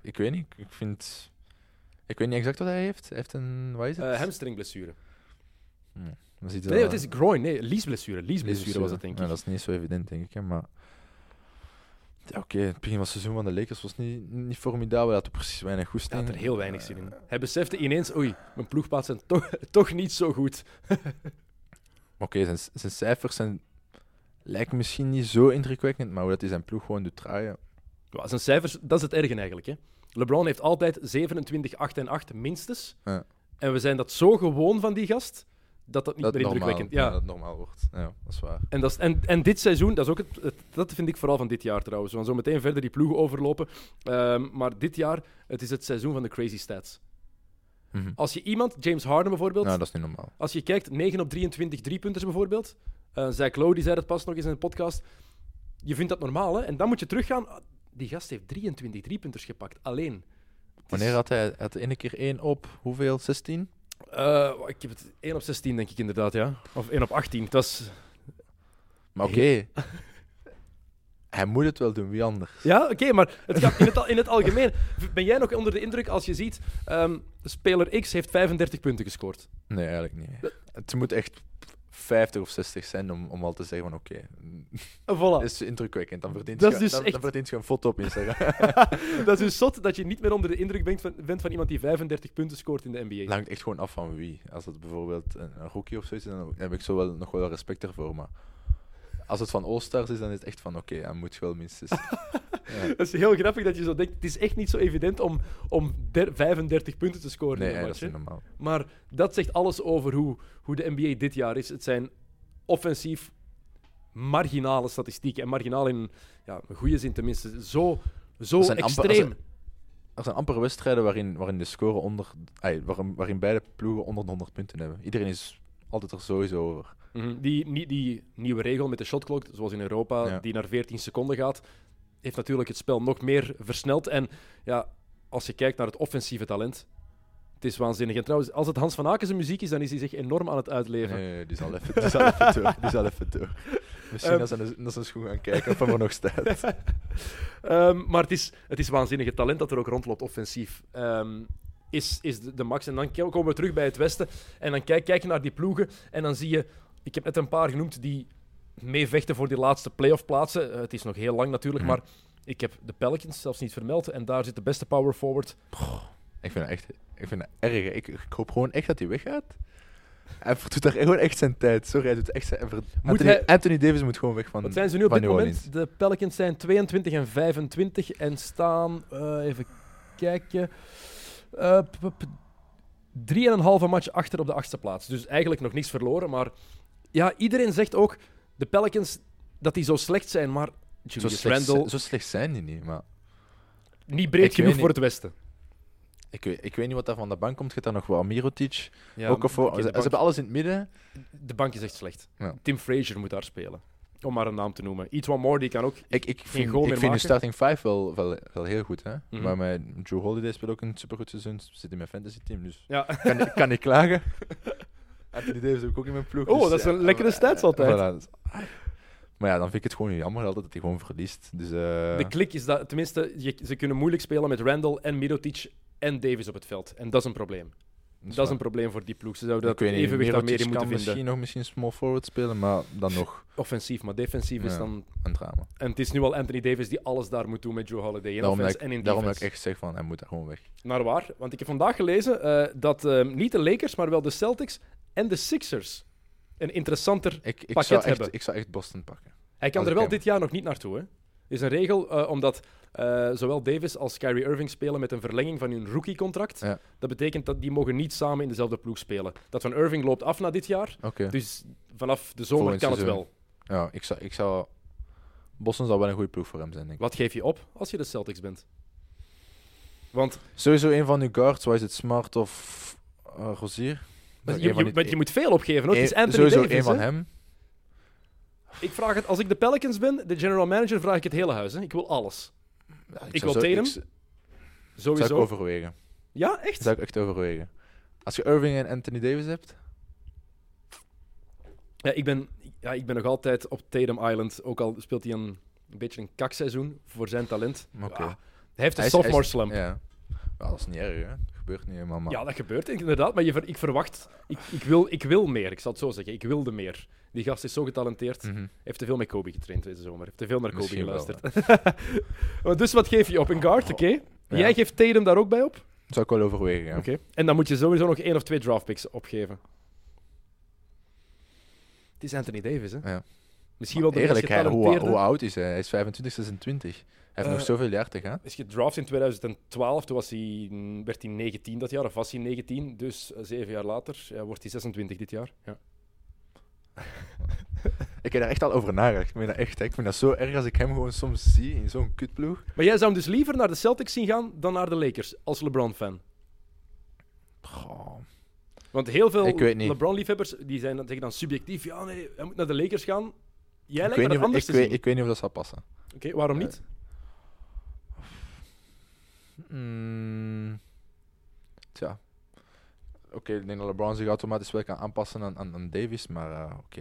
Ik weet niet. Ik vind... Ik weet niet exact wat hij heeft. Hij heeft een... Wat is het? Eh hamstringblessure. Ziet Nee, het is groin. Nee, liesblessure. Liesblessure was het, denk ik. Ja, dat is niet zo evident, denk ik. Hè, maar... Ja, oké. Het begin van het seizoen van de Lakers was niet, niet formidabel. Hij had er precies weinig Hij goesting. had er heel weinig zin Eh, in. Hij besefte ineens, oei, mijn ploegpaats zijn toch, toch niet zo goed. Oké, zijn, zijn cijfers zijn lijkt misschien niet zo indrukwekkend, maar hoe dat hij zijn ploeg gewoon doet draaien. Ja, zijn cijfers, dat is het erge eigenlijk. Hè. LeBron heeft altijd 27, 8 en 8 minstens. Ja. En we zijn dat zo gewoon van die gast, dat dat niet Dat meer indrukwekkend ja. Ja. dat normaal wordt. Ja, dat is waar. En, dat is, en, en dit seizoen, dat, is ook het, het- dat vind ik vooral van dit jaar trouwens. We gaan zo meteen verder die ploegen overlopen. Ehm, maar dit jaar, het is het seizoen van de crazy stats. Mhm. Als je iemand, James Harden bijvoorbeeld, Nou, dat is niet normaal. als je kijkt, 9 op 23 driepunters bijvoorbeeld. Eh Zach Lowe, die zei dat pas nog eens in een podcast. Je vindt dat normaal, hè? En dan moet je teruggaan. Ah, Die gast heeft 23 driepunters gepakt, alleen. Het is- Wanneer had hij had de ene keer 1 op hoeveel? 16? Eh, ik heb het 1 op 16, denk ik inderdaad, ja. Of 1 op 18. Het was... Maar oké. hij moet het wel doen, wie anders? Ja, oké, maar het gaat in, het, in het algemeen. Ben jij nog onder de indruk als je ziet... ehm, speler X heeft 35 punten gescoord. Nee, eigenlijk niet. Het moet echt 50 of 60 zijn om, om al te zeggen van oké, Voilà. dat is indrukwekkend. Dan verdient, Dat je, dus dan, echt- dan verdient je een foto op Instagram. dat is dus zot dat je niet meer onder de indruk bent van, bent van iemand die 35 punten scoort in de NBA. Het hangt echt gewoon af van wie. Als het bijvoorbeeld een, een rookie of zo is, dan heb ik zo wel, nog wel respect ervoor. Maar als het van All-Stars is, dan is het echt van oké, hij moet wel minstens. ja. Dat is heel grappig dat je zo denkt. Het is echt niet zo evident om, om der- 35 punten te scoren Nee, in een dat is normaal. Maar dat zegt alles over hoe, hoe de NBA dit jaar is. Het zijn offensief marginale statistieken. En marginaal in ja, een goede zin tenminste. Zo, zo amper- er extreem. Er zijn amper wedstrijden waarin, waarin de score onder, ai, waarin, waarin beide ploegen onder de 100 punten hebben. Iedereen is altijd er sowieso over. Mhm. die, die nieuwe regel met de shotclock, zoals in Europa, Ja. die naar 14 seconden gaat, heeft natuurlijk het spel nog meer versneld. En ja, als je kijkt naar het offensieve talent, het is waanzinnig. En trouwens, als het Hans van Aken zijn muziek is, dan is hij zich enorm aan het uitleven. Nee, nee, die zal even, die zal even door. Die zal even door. Misschien Ehm. als hij naar zijn schoen gaan kijken of hij er nog staat. Ehm, maar het is, het is waanzinnig. Het talent dat er ook rondloopt offensief ehm, is, is de, de max. En dan komen we terug bij het Westen. En dan kijk, kijk je naar die ploegen. En dan zie je, ik heb net een paar genoemd die meevechten voor die laatste playoff plaatsen. Eh, het is nog heel lang natuurlijk, Mhm. maar ik heb de Pelicans zelfs niet vermeld. En daar zit de beste power forward. Ik vind het echt ik vind het erg. Ik, ik hoop gewoon echt dat hij weggaat. Hij doet daar gewoon echt zijn tijd. Sorry, hij doet echt zijn... Anthony, hij- Anthony Davis moet gewoon weg van Wat zijn ze nu op dit moment? Orleans. De Pelicans zijn 22 en 25 en staan, eh, even kijken, eh, p- p- drieënhalve match achter op de achtste plaats. Dus eigenlijk nog niks verloren. Maar ja, iedereen zegt ook, de Pelicans, dat die zo slecht zijn. Maar Zo Julius slecht, Randle, zo slecht zijn die niet, maar... niet breed Ik genoeg voor het Westen. Ik weet, ik weet niet wat daar van de bank komt. Gaat daar nog wel Mirotic? Ja, ook of ze, hebben alles in het midden. de bank is echt slecht. Ja. Tim Frazier moet daar spelen. Om maar een naam te noemen. Iets one more, die kan ook... Ik, ik vind, ik vind de starting 5 wel, wel, wel heel goed. Hè? Mhm. Maar met Joe Holiday speelt ook een supergoed seizoen. Zit in mijn fantasy team, dus Ja. kan, kan niet klagen. Anthony Davis heb ik ook in mijn ploeg. Oh, dus dat is een lekkere stats altijd. voilà, maar ja, dan vind ik het gewoon jammer altijd dat hij gewoon verliest. Dus, eh, De klik is dat, tenminste, je, ze kunnen moeilijk spelen met Randall en Mirotic en Davis op het veld. En dat is een probleem. Dat is waar. een probleem voor die ploeg. Ze zouden dat evenwicht daar meer moeten kan vinden. misschien nog misschien small forward spelen, maar dan nog Offensief, maar defensief is dan... een drama. En het is nu al Anthony Davis die alles daar moet doen met Joe Holiday. In Daarom dat, offense ik, en in daarom defense. ik echt zeg van, hij moet daar gewoon weg. Naar waar? Want ik heb vandaag gelezen eh, dat eh, niet de Lakers, maar wel de Celtics en de Sixers een interessanter... Ik, ik, Pakket zou echt, hebben. ik zou echt Boston pakken. Hij kan Als er wel dit jaar nog niet naartoe. Hè. Is een regel, eh, omdat eh, zowel Davis als Kyrie Irving spelen met een verlenging van hun rookie-contract. Ja. Dat betekent dat die mogen niet samen in dezelfde ploeg spelen. Dat van Irving loopt af na dit jaar. Dus vanaf de zomer kan het wel. Ja, ik zou, ik zou... Boston zou wel een goede ploeg voor hem zijn, denk ik. Wat geef je op als je de Celtics bent? Want Sowieso een van uw guards, waar is het Smart of uh, Rozier? je, je, moet veel opgeven. Hoor. Het is Anthony sowieso Davis. een van hè. hem. Ik vraag het, als ik de Pelicans ben, de general manager, vraag ik het hele huis. Hè. Ik wil alles. Ja, Ik wil Tatum. ik z- Zou ik Sowieso. overwegen. Ja, echt? Zou ik echt overwegen. Als je Irving en Anthony Davis hebt... Ja, ik ben, ja, ik ben nog altijd op Tatum Island. Ook al speelt hij een, een beetje een kakseizoen voor zijn talent. Ja, hij heeft een sophomore slump. Ja, dat is niet erg, hè. Dat gebeurt niet helemaal, maar... dat gebeurt inderdaad. Maar je ver- ik verwacht... Ik, ik, wil, ik wil meer, ik zal het zo zeggen. Ik wilde meer. Die gast is zo getalenteerd. Mhm. Heeft te veel met Kobe getraind deze zomer. Heeft te veel naar Kobe Misschien geluisterd. Dus wat geef je op? Een guard, oké. Ja. Jij geeft Tatum daar ook bij op? Zou ik wel overwegen, ja. Oké. En dan moet je sowieso nog één of twee draftpicks opgeven. Het is Anthony Davis, hè? Ja. Misschien wel de meest Eerlijk, hij, hoe, getalenteerde. hoe oud is hij? Hij is 25, 26. Hij heeft Eh, nog zoveel jaar te gaan. is gedraft in 2012, toen was hij, werd hij 19 dat jaar, of was hij 19. Dus eh, zeven jaar later ja, wordt hij 26 dit jaar. Ja. Ik heb daar echt al over nagedacht. Ik vind dat echt, hè. ik vind dat zo erg als ik hem gewoon soms zie in zo'n kutploeg. Maar jij zou hem dus liever naar de Celtics zien gaan dan naar de Lakers, als LeBron-fan? Goh. Want heel veel. LeBron-liefhebbers die zijn, dan- zeggen dan subjectief, ja nee, hij moet naar de Lakers gaan. Jij lijkt Ik weet, me niet dat of, anders ik, te weet, zien. ik weet niet of dat zal passen. Oké, waarom niet? Mm, tja. Oké, ik denk dat LeBron zich automatisch wel kan aanpassen aan, aan, aan Davis, maar eh, oké.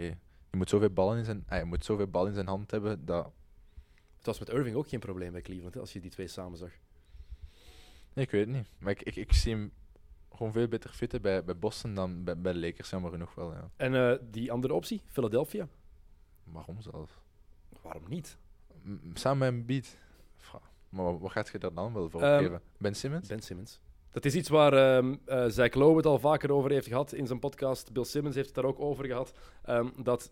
Je moet zoveel ballen in zijn, ah, je moet zoveel bal in zijn hand hebben dat. Het was met Irving ook geen probleem bij Cleveland, hè, als je die twee samen zag. Nee, ik weet het niet. Maar ik, ik, ik zie hem gewoon veel beter fitten bij, bij Boston dan bij, bij Lakers, jammer genoeg wel. Ja. En eh, die andere optie, Philadelphia, Waarom zelfs? waarom niet? M- Samen met Embiid. Fra- Maar wat, wat gaat je daar dan wel voor Ehm? Ben Simmons? Ben Simmons. Dat is iets waar ehm eh Zach Lowe het al vaker over heeft gehad in zijn podcast. Bill Simmons heeft het daar ook over gehad. ehm, dat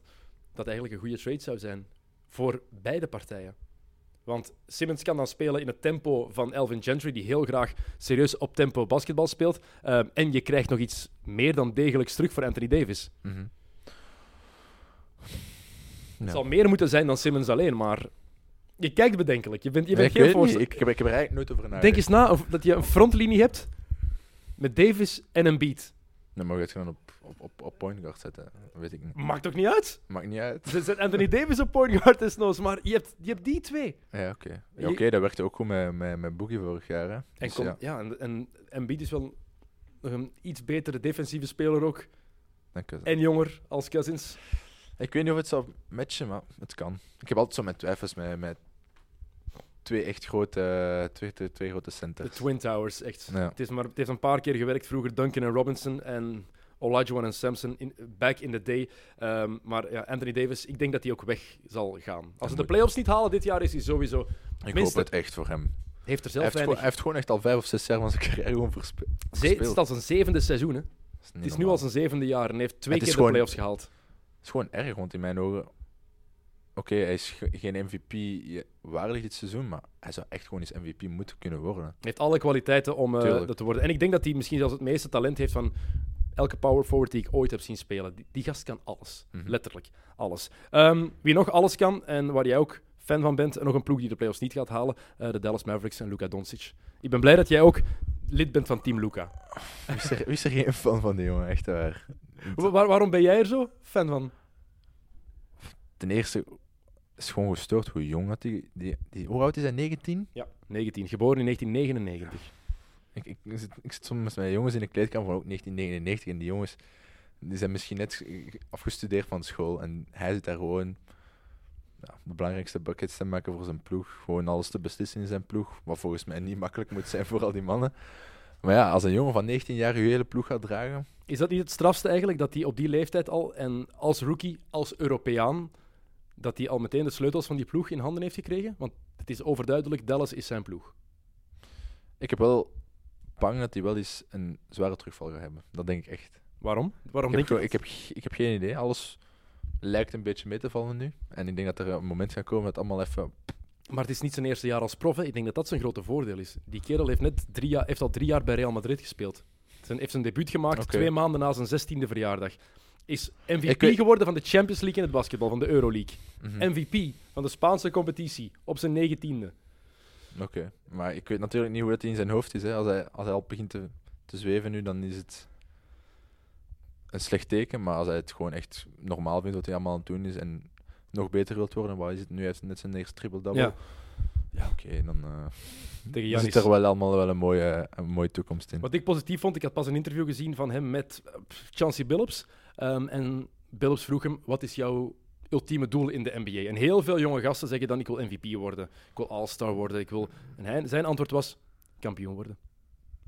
dat eigenlijk een goede trade zou zijn voor beide partijen. Want Simmons kan dan spelen in het tempo van Elvin Gentry, die heel graag serieus op tempo basketbal speelt. En je krijgt nog iets meer dan degelijks terug voor Anthony Davis. Mhm. Het Ja. zal meer moeten zijn dan Simmons alleen, maar je kijkt bedenkelijk. Je bent, je bent ik geen. Ik, ik, heb, ik heb er eigenlijk nooit over nagedacht. Denk eens na of dat je een frontlinie hebt met Davis en een beat. Nee, maar je het gewoon op, op, op, op point guard zetten. Dat weet ik niet. Maakt toch niet uit? Maakt niet uit. Ze zet Anthony Davis op point guard desnoods, maar je hebt, je hebt die twee. Ja, oké. Ja, oké, dat werkte ook goed met, met, met Boogie vorig jaar. Hè. En, Dus kom, ja, ja. en, en Embiid is wel nog een iets betere defensieve speler ook. dank je. En jonger als Cousins. Ik weet niet of het zou matchen, maar het kan. Ik heb altijd zo mijn twijfels met, met twee echt grote, twee, twee, twee grote De centers. Twin Towers, echt. Ja. Het, is maar, het heeft een paar keer gewerkt vroeger. Duncan en Robinson en Olajuwon en Sampson in, back in the day. Ehm, maar ja, Anthony Davis, ik denk dat hij ook weg zal gaan. Als ze de playoffs niet halen dit jaar, is hij sowieso... Ik Minste- hoop het echt voor hem. Heeft er Hij zelf heeft, hij heeft gewoon echt al vijf of zes jaar van zijn carrière gewoon verspe- Ze- het verspeeld. is al zijn zevende seizoen, hè. Niet Het is nu al zijn zevende jaar en heeft twee keer is de gewoon- playoffs gehaald. Het is gewoon erg, want in mijn ogen... Oké, hij is ge- geen MVP waardig dit seizoen, maar hij zou echt gewoon eens MVP moeten kunnen worden. Hij heeft alle kwaliteiten om eh, dat te worden. En ik denk dat hij misschien zelfs het meeste talent heeft van elke power forward die ik ooit heb zien spelen. Die, die gast kan alles. Mhm. Letterlijk alles. Ehm, wie nog alles kan en waar jij ook fan van bent, en nog een ploeg die de playoffs niet gaat halen, eh, de Dallas Mavericks en Luka Doncic. Ik ben blij dat jij ook lid bent van Team Luka. Wie is er, wie is er geen fan van die jongen, echt waar. Wa- waar- waarom ben jij er zo fan van? Ten eerste is gewoon gestoord hoe jong dat die, die, die... Hoe oud is hij? 19? Ja, 19, geboren in 1999. Ik, ik, ik zit, ik zit soms met jongens in de kleedkamer van ook 1999 en die jongens die zijn misschien net afgestudeerd van school en hij zit daar gewoon ja, de belangrijkste buckets te maken voor zijn ploeg. Gewoon alles te beslissen in zijn ploeg, wat volgens mij niet makkelijk moet zijn voor al die mannen. Maar ja, als een jongen van 19 jaar je hele ploeg gaat dragen, Is dat niet het strafste eigenlijk, dat hij op die leeftijd al, en als rookie, als Europeaan, dat hij al meteen de sleutels van die ploeg in handen heeft gekregen? Want het is overduidelijk, Dallas is zijn ploeg. ik heb wel bang dat hij wel eens een zware terugval gaat hebben. Dat denk ik echt. Waarom? Waarom Ik heb, denk je gewoon- ik, heb, ik heb geen idee. Alles lijkt een beetje mee te vallen nu. En ik denk dat er een moment gaat komen dat allemaal even... Maar het is niet zijn eerste jaar als prof. hè. Ik denk dat dat zijn grote voordeel is. Die kerel heeft, net drie jaar, heeft al drie jaar bij Real Madrid gespeeld. Zijn, heeft zijn debuut gemaakt twee maanden na zijn zestiende verjaardag. Is MVP weet- geworden van de Champions League in het basketbal, van de Euroleague. Mhm. MVP van de Spaanse competitie op zijn negentiende. Oké, maar ik weet natuurlijk niet hoe dat in zijn hoofd is. Hè. Als, hij, als hij al begint te, te zweven nu, dan is het een slecht teken. Maar als hij het gewoon echt normaal vindt wat hij allemaal aan het doen is en nog beter wilt worden, waar is het nu? Hij heeft net zijn eerste triple-double. Ja. Ja, oké, dan, eh, Giannis. zit er wel allemaal wel een mooie, een mooie toekomst in. Wat ik positief vond, ik had pas een interview gezien van hem met uh, Chauncey Billups. Ehm, en Billups vroeg hem, wat is jouw ultieme doel in de NBA? En heel veel jonge gasten zeggen dan, ik wil MVP worden. Ik wil All-Star worden. Ik wil... En hij, zijn antwoord was, kampioen worden.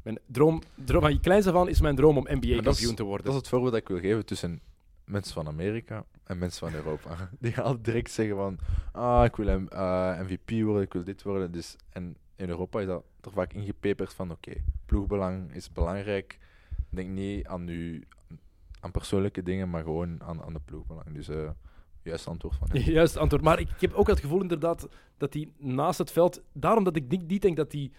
Mijn droom, droom van kleins af aan is mijn droom om NBA-kampioen te worden. Dat is het voorbeeld dat ik wil geven tussen mensen van Amerika en mensen van Europa. Die gaan altijd direct zeggen van, ah, ik wil M- eh, MVP worden, ik wil dit worden. Dus, en in Europa is dat er vaak ingepeperd van, oké, ploegbelang is belangrijk. Denk niet aan, u, aan persoonlijke dingen, maar gewoon aan, aan de ploegbelang. Dus eh, Juist antwoord van hem. Juist antwoord. Maar ik heb ook het gevoel inderdaad dat hij naast het veld... Daarom dat ik niet, niet denk dat hij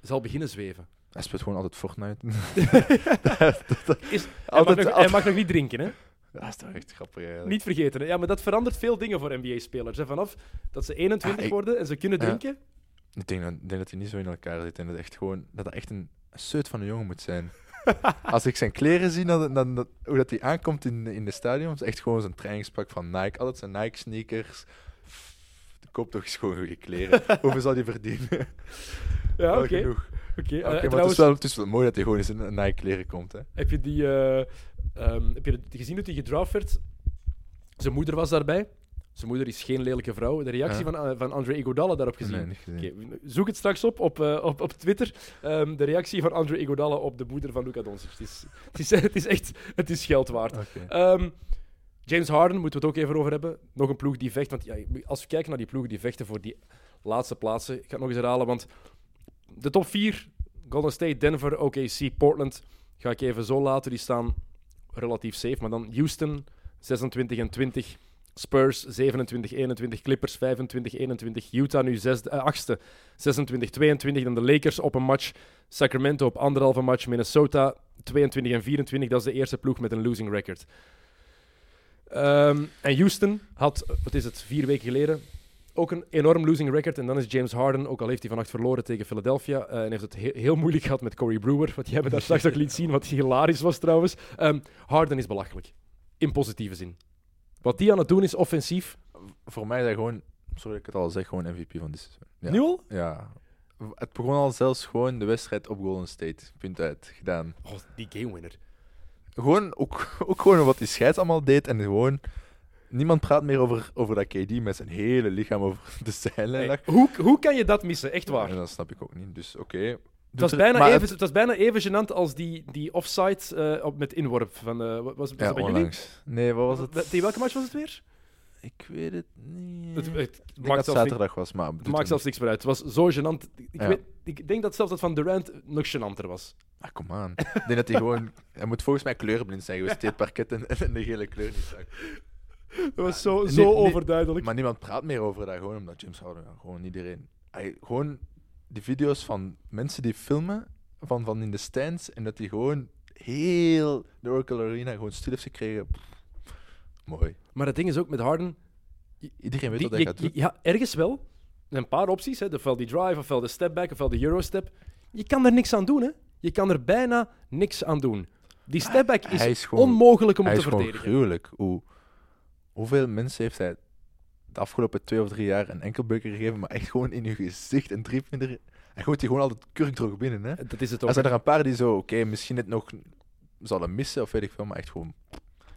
zal beginnen zweven. Hij speelt gewoon altijd Fortnite. Is, hij, mag nog, hij mag nog niet drinken, hè? dat is toch echt grappig eigenlijk. Niet vergeten. Hè? Ja, maar dat verandert veel dingen voor NBA-spelers. Vanaf dat ze 21 Ja, ik- worden en ze kunnen Ja. drinken... Ik denk, dat, ik denk dat hij niet zo in elkaar zit en dat, echt gewoon, dat dat echt een seut van een jongen moet zijn. Als ik zijn kleren zie, dan, dan, dan- hoe dat hij aankomt in, in de stadion, is echt gewoon zijn trainingspak van Nike. Altijd zijn Nike sneakers. De koop toch eens gewoon goede kleren. Hoeveel zal hij verdienen? Ja, oké. genoeg. Oké, Oké, eh, maar het is, wel, het is wel mooi dat hij gewoon in zijn Nike kleren komt. Hè. heb je die... eh, ehm, heb je het gezien hoe hij gedraft werd? Zijn moeder was daarbij. Zijn moeder is geen lelijke vrouw. De reactie Ja. van, eh, van André Iguodala daarop gezien. Nee, zoek het straks op op, eh, op, op Twitter. Ehm, de reactie van André Iguodala op de moeder van Luka Doncic. Het is, het is, het is echt het is geld waard. Ehm, James Harden, moeten we het ook even over hebben. Nog een ploeg die vecht. Want ja, als we kijken naar die ploegen die vechten voor die laatste plaatsen. Ik ga het nog eens herhalen, want de top 4, Golden State, Denver, OKC, Portland, ga ik even zo laten. Die staan relatief safe. Maar dan Houston, 26 en 20. Spurs 27, 21, Clippers 25, 21, Utah nu zesde, eh, achtste 26, 22. Dan de Lakers op een match, Sacramento op anderhalve match, Minnesota 22 en 24. Dat is de eerste ploeg met een losing record. Ehm, en Houston had, wat is het, vier weken geleden ook een enorm losing record. En dan is James Harden, ook al heeft hij vannacht verloren tegen Philadelphia, eh, en heeft het he- heel moeilijk gehad met Corey Brewer, wat jij me daar straks ook liet zien, wat hilarisch was trouwens. Ehm, Harden is belachelijk. In positieve zin. Wat die aan het doen is offensief. Voor mij is hij gewoon, sorry dat ik het al zeg, gewoon MVP van dit seizoen. Ja. Nu al? Ja. Het begon al zelfs gewoon de wedstrijd op Golden State. Punt uit. Gedaan. Oh, die game winner. Gewoon, ook, ook gewoon wat die scheids allemaal deed. En gewoon, niemand praat meer over, over dat KD met zijn hele lichaam over de zijlijn lag. hoe, hoe kan je dat missen? Echt waar. Dat snap ik ook niet. Dus oké. Was, er- bijna even, het- het was bijna even gênant als die, die offside eh, op, met inworp. Van, wat was, was Ja, dat bij jullie? onlangs. Nee, wat was het? Tegen welke match was het weer? Ik weet het niet. Het, Ik het maakt niet, zaterdag was, maar... het maakt zelfs niks meer uit. Het was zo gênant. Ik, Ja. weet, ik denk dat zelfs dat van Durant nog gênanter was. Ah, kom aan. Ik denk dat hij gewoon... Hij moet volgens mij kleurenblind zijn geweest. Het parket en, en de gele kleur niet zag. Dat was zo, zo overduidelijk. Maar niemand praat meer over dat, gewoon omdat James Harden... Gewoon iedereen... Hij, gewoon die video's van mensen die filmen van, van in de stands en dat hij gewoon heel de Oracle Arena gewoon stil heeft gekregen. Pff, mooi. Maar het ding is ook met Harden. Iedereen weet die- wat hij gaat doen. ja, ergens wel. Een paar opties. Hè. Ofwel die drive, ofwel de step back, ofwel de eurostep. Je kan er niks aan doen. Hè. Je kan er bijna niks aan doen. Die step back is, Hij is gewoon- onmogelijk om hij te is gewoon verdedigen. gruwelijk. Hoe, hoeveel mensen heeft hij de afgelopen twee of drie jaar een enkelbeuker gegeven, maar echt gewoon in je gezicht en drievinder. Hij gooit die gewoon altijd kurkdroog binnen. Hè? Dat is het Er ook. zijn er een paar die zo, oké, misschien het nog zullen missen of weet ik veel, maar echt gewoon.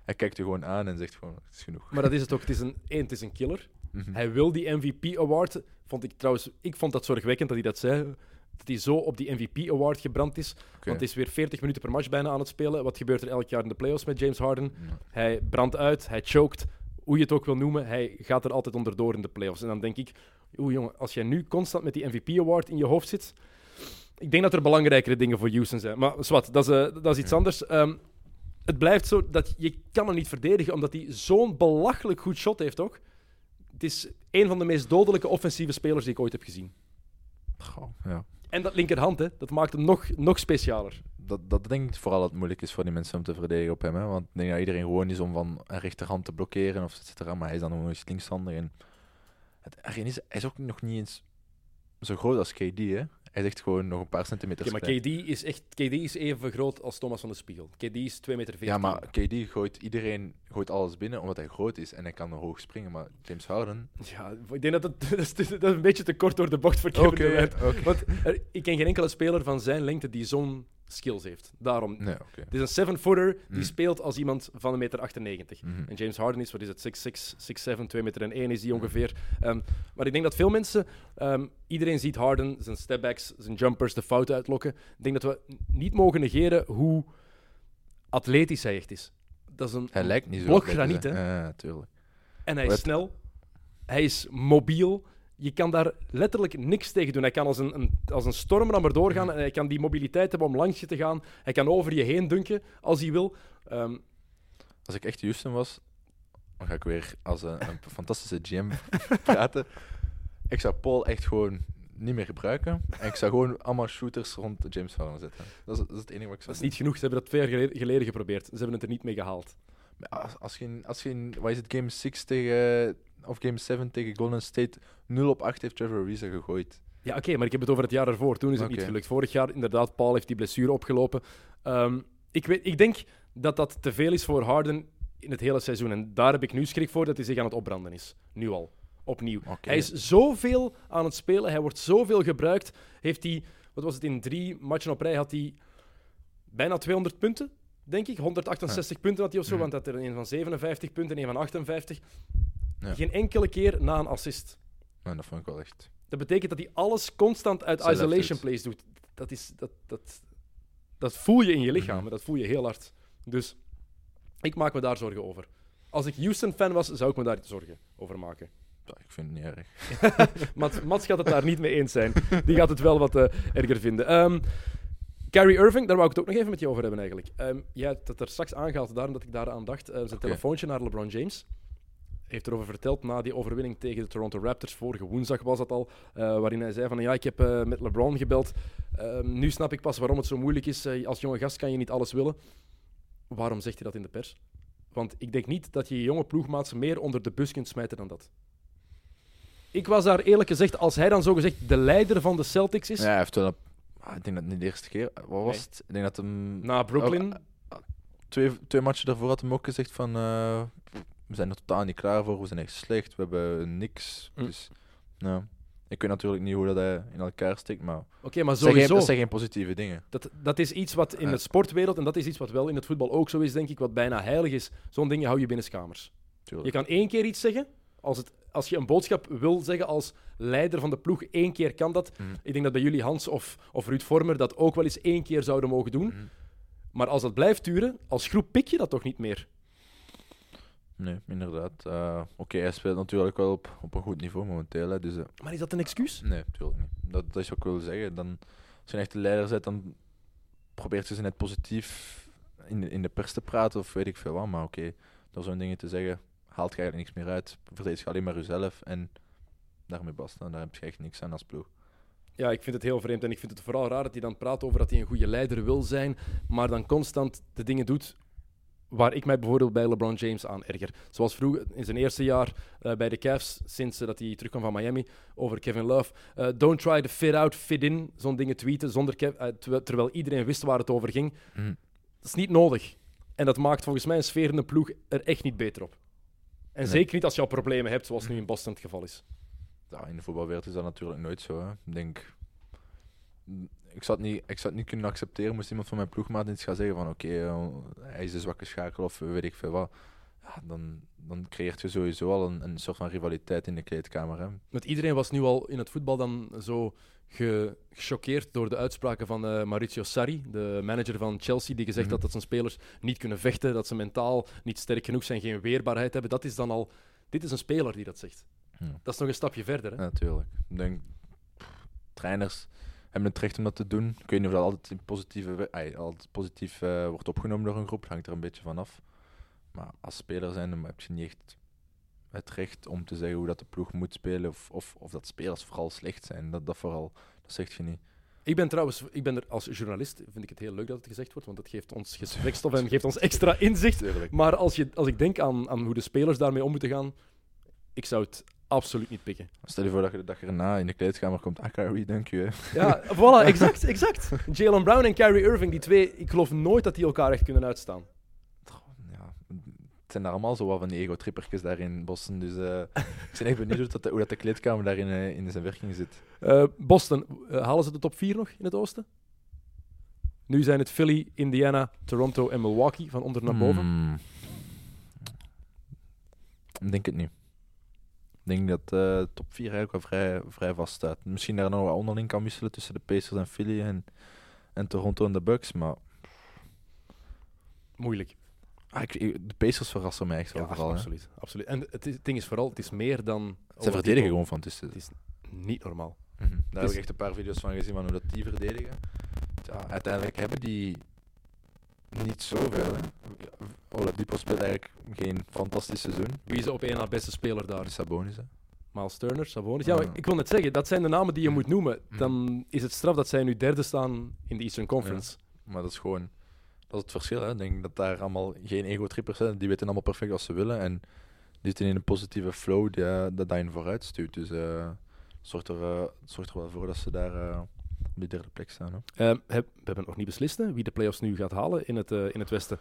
Hij kijkt je gewoon aan en zegt gewoon: het is genoeg. Maar dat is het ook. Het is een, één, het is een killer. Mhm. Hij wil die MVP Award. Vond ik trouwens, ik vond dat zorgwekkend dat hij dat zei. Dat hij zo op die MVP Award gebrand is. Want het is weer 40 minuten per match bijna aan het spelen. Wat gebeurt er elk jaar in de playoffs met James Harden? Hij brandt uit, hij choked. Hoe je het ook wil noemen, hij gaat er altijd onderdoor in de playoffs. En dan denk ik, oeh jongen, als jij nu constant met die MVP Award in je hoofd zit. Ik denk dat er belangrijkere dingen voor Houston zijn. Maar zwart, dat is, eh, dat is iets anders. Ehm, het blijft zo dat je kan hem niet verdedigen, omdat hij zo'n belachelijk goed shot heeft, toch? Het is een van de meest dodelijke offensieve spelers die ik ooit heb gezien. Goh, ja. En dat linkerhand, hè, dat maakt hem nog, nog specialer. Dat, dat denk ik vooral dat het moeilijk is voor die mensen om te verdedigen op hem. Hè? Want ik denk dat iedereen gewoon is om van een rechterhand te blokkeren of et cetera, maar hij is dan gewoon eens linkshandig. En het is, hij is ook nog niet eens zo groot als KD. Hè? Hij is echt gewoon nog een paar centimeter Ja, maar klein. KD is, echt, KD is even groot als Thomas van de Spiegel. KD is 2 meter 14. Ja, maar KD gooit iedereen gooit alles binnen omdat hij groot is en hij kan hoog springen. Maar James Harden. Ja, ik denk dat het, dat, is, dat is een beetje te kort door de bocht voor Kevin Durant. oké. Want er- ik ken geen enkele speler van zijn lengte die zo'n skills heeft. Daarom. Nee. Het is een seven-footer die Mm. speelt als iemand van een meter 98. Mhm. En James Harden is, wat is het, 6'6, 6'7, 2 meter en 1 is die ongeveer. Ehm, maar ik denk dat veel mensen, ehm, iedereen ziet Harden, zijn stepbacks, zijn jumpers, de fouten uitlokken. Ik denk dat we niet mogen negeren hoe atletisch hij echt is. Dat is een Hij lijkt niet zo. blok atletisch, graniet, hè? Ja, tuurlijk. En hij is Wat- snel. Hij is mobiel. Je kan daar letterlijk niks tegen doen. Hij kan als een, een, als een stormrammer doorgaan en hij kan die mobiliteit hebben om langs je te gaan. Hij kan over je heen dunken als hij wil. Ehm, Als ik echt Houston was, dan ga ik weer als een, een fantastische GM praten. Ik zou Paul echt gewoon niet meer gebruiken. En ik zou gewoon allemaal shooters rond James Harden zetten. Dat is, dat is het enige wat ik Dat zou is niet genoeg. Ze hebben dat twee jaar geleden, geleden geprobeerd. Ze hebben het er niet mee gehaald. Als, als, je, in- als je wat is het, game 6 tegen, of game 7 tegen Golden State 0 op 8 heeft Trevor Ariza gegooid. Ja, oké, maar ik heb het over het jaar ervoor. Toen is het niet gelukt. Vorig jaar, inderdaad, Paul heeft die blessure opgelopen. Ehm, ik, weet, ik denk dat dat te veel is voor Harden in het hele seizoen. En daar heb ik nu schrik voor dat hij zich aan het opbranden is. Nu al. Opnieuw. Hij is zoveel aan het spelen. Hij wordt zoveel gebruikt. Heeft hij, wat was het, in drie matchen op rij had hij bijna 200 punten, denk ik. 168 punten had hij of zo, Mhm. want hij had er een van 57 punten en een van 58. Ja. Geen enkele keer na een assist. Dat vond ik wel echt. Dat betekent dat hij alles constant uit isolation plays doet. Dat, is, dat, dat, dat voel je in je lichaam, Mhm. dat voel je heel hard. Dus ik maak me daar zorgen over. Als ik Houston-fan was, zou ik me daar zorgen over maken. Ja, ik vind het niet erg. Mats, Mats gaat het daar niet mee eens zijn. Die gaat het wel wat eh, erger vinden. Ehm Kyrie Irving, daar wou ik het ook nog even met je over hebben eigenlijk. Ehm jij hebt het er straks aangehaald, daarom dat ik daaraan dacht. Eh, zijn telefoontje naar LeBron James. Heeft erover verteld na die overwinning tegen de Toronto Raptors. Vorige woensdag was dat al. eh, waarin hij zei van ja, ik heb eh, met LeBron gebeld. Ehm, nu snap ik pas waarom het zo moeilijk is. Als jonge gast kan je niet alles willen. Waarom zegt hij dat in de pers? Want ik denk niet dat je je jonge ploegmaats meer onder de bus kunt smijten dan dat. Ik was daar eerlijk gezegd, als hij dan zogezegd de leider van de Celtics is, Ja, hij heeft wel een- ik denk dat het niet de eerste keer Wat was Nee. het? Ik denk dat hem... na Brooklyn. Oh, twee, twee matchen daarvoor had hem ook gezegd van... eh, we zijn er totaal niet klaar voor, we zijn echt slecht, we hebben niks. Mm. Dus, nou, ik weet natuurlijk niet hoe dat hij in elkaar steekt, maar... Oké, maar Dat zijn, geen, sowieso. dat zijn geen positieve dingen. Dat, dat is iets wat in Ja. de sportwereld, en dat is iets wat wel in het voetbal ook zo is, denk ik, wat bijna heilig is. Zo'n dingen hou je binnenskamers. Je Tuurlijk. kan één keer iets zeggen. Als, het, als je een boodschap wil zeggen als leider van de ploeg, één keer kan dat. Mhm. Ik denk dat bij jullie Hans of, of Ruud Vormer dat ook wel eens één keer zouden mogen doen. Mhm. Maar als dat blijft duren, als groep pik je dat toch niet meer? Nee, inderdaad. Eh, Oké, hij speelt natuurlijk wel op, op een goed niveau momenteel. Hè, dus, eh, Maar is dat een excuus? nee, natuurlijk niet. Dat, dat is ook wil zeggen. Dan, als je een echte leider bent, dan probeert je ze net positief in de, in de pers te praten of weet ik veel wat. Maar oké, door zo'n dingen te zeggen, haalt je eigenlijk niks meer uit. Verdedig je alleen maar jezelf en daarmee basta. Daar heb je echt niks aan als ploeg. Ja, ik vind het heel vreemd. En ik vind het vooral raar dat hij dan praat over dat hij een goede leider wil zijn, maar dan constant de dingen doet waar ik mij bijvoorbeeld bij LeBron James aan erger. Zoals vroeger in zijn eerste jaar eh, bij de Cavs, sinds eh, dat hij terugkwam van Miami, over Kevin Love. Eh, don't try to fit out, fit in. Zo'n dingen tweeten, zonder terwijl, terwijl iedereen wist waar het over ging. Dat is niet nodig. En dat maakt volgens mij een sfeer in de ploeg er echt niet beter op. En Nee. zeker niet als je al problemen hebt, zoals nu in Boston het geval is. Ja, in de voetbalwereld is dat natuurlijk nooit zo. Hè. Ik denk, ik zou, het niet, ik zou het niet kunnen accepteren moest iemand van mijn ploegmaat iets gaan zeggen van oké, eh, hij is de zwakke schakel of weet ik veel wat. Ja, dan, dan creëert je sowieso al een, een soort van rivaliteit in de kleedkamer. Hè. Want iedereen was nu al in het voetbal dan zo gechoqueerd door de uitspraken van eh, Maurizio Sarri, de manager van Chelsea, die gezegd had dat zijn spelers niet kunnen vechten, dat ze mentaal niet sterk genoeg zijn, geen weerbaarheid hebben. Dat is dan al... Dit is een speler die dat zegt. Ja. Dat is nog een stapje verder. Hè? Ja, natuurlijk. Ik denk, pff, trainers hebben het recht om dat te doen. Ik weet niet of dat altijd, in positieve, ai, altijd positief eh, wordt opgenomen door een groep. Hangt er een beetje van af. Maar als speler zijn, dan heb je niet echt het recht om te zeggen hoe dat de ploeg moet spelen. Of, of, of dat spelers vooral slecht zijn. Dat, dat vooral, dat zegt je niet. Ik ben trouwens, ik ben er als journalist, vind ik het heel leuk dat het gezegd wordt, want dat geeft ons gesprekstof en geeft ons extra inzicht. Tuurlijk. Maar als, je, als ik denk aan, aan hoe de spelers daarmee om moeten gaan, ik zou het absoluut niet pikken. Stel je voor dat je de dag erna in de kleedkamer komt. Ah, Kyrie, dank je. Ja, voilà, exact, exact. Jalen Brown en Kyrie Irving, die twee, ik geloof nooit dat die elkaar echt kunnen uitstaan. Zijn daar allemaal zo wat van die ego-trippertjes daar in Boston. Dus eh, ik ben echt benieuwd hoe, dat, hoe dat de kleedkamer daar in, eh, in zijn werking zit. Eh, Boston, halen ze de top 4 nog in het oosten? Nu zijn het Philly, Indiana, Toronto en Milwaukee van onder naar boven. Hmm. Ik denk het niet. Ik denk dat eh top 4 eigenlijk wel vrij, vrij vast staat. Misschien daar nog wat onderling kan wisselen tussen de Pacers en Philly en, en Toronto en de Bucks. Maar Moeilijk. Ah, ik, de Pacers verrassen mij echt wel Ja, vooral. hè. absoluut, absoluut. En het, is- het ding is vooral, het is meer dan... Ze verdedigen gewoon van tussen. Het is niet normaal. Mhm. Daar heb ik echt een paar video's van gezien van hoe dat die verdedigen. Ja, uiteindelijk hebben die Niet zoveel, hè. Oladipo speelt eigenlijk geen fantastisch seizoen. Wie is op één na beste speler daar? Sabonis, hè. Miles Turner, Sabonis. Ja, Ja. ik wil net zeggen, dat zijn de namen die je moet noemen. Dan is het straf dat zij nu derde staan in de Eastern Conference. Maar dat is gewoon... Dat is het verschil, hè. Ik denk dat daar allemaal geen ego-trippers zijn. Die weten allemaal perfect wat ze willen. En die zitten in een positieve flow die, eh, dat daarin vooruit stuurt. Dus eh zorgt, er, zorgt er wel voor dat ze daar op die derde plek staan. Hè. Ehm, heb- we hebben nog niet beslist hè, wie de playoffs nu gaat halen in het, in het Westen.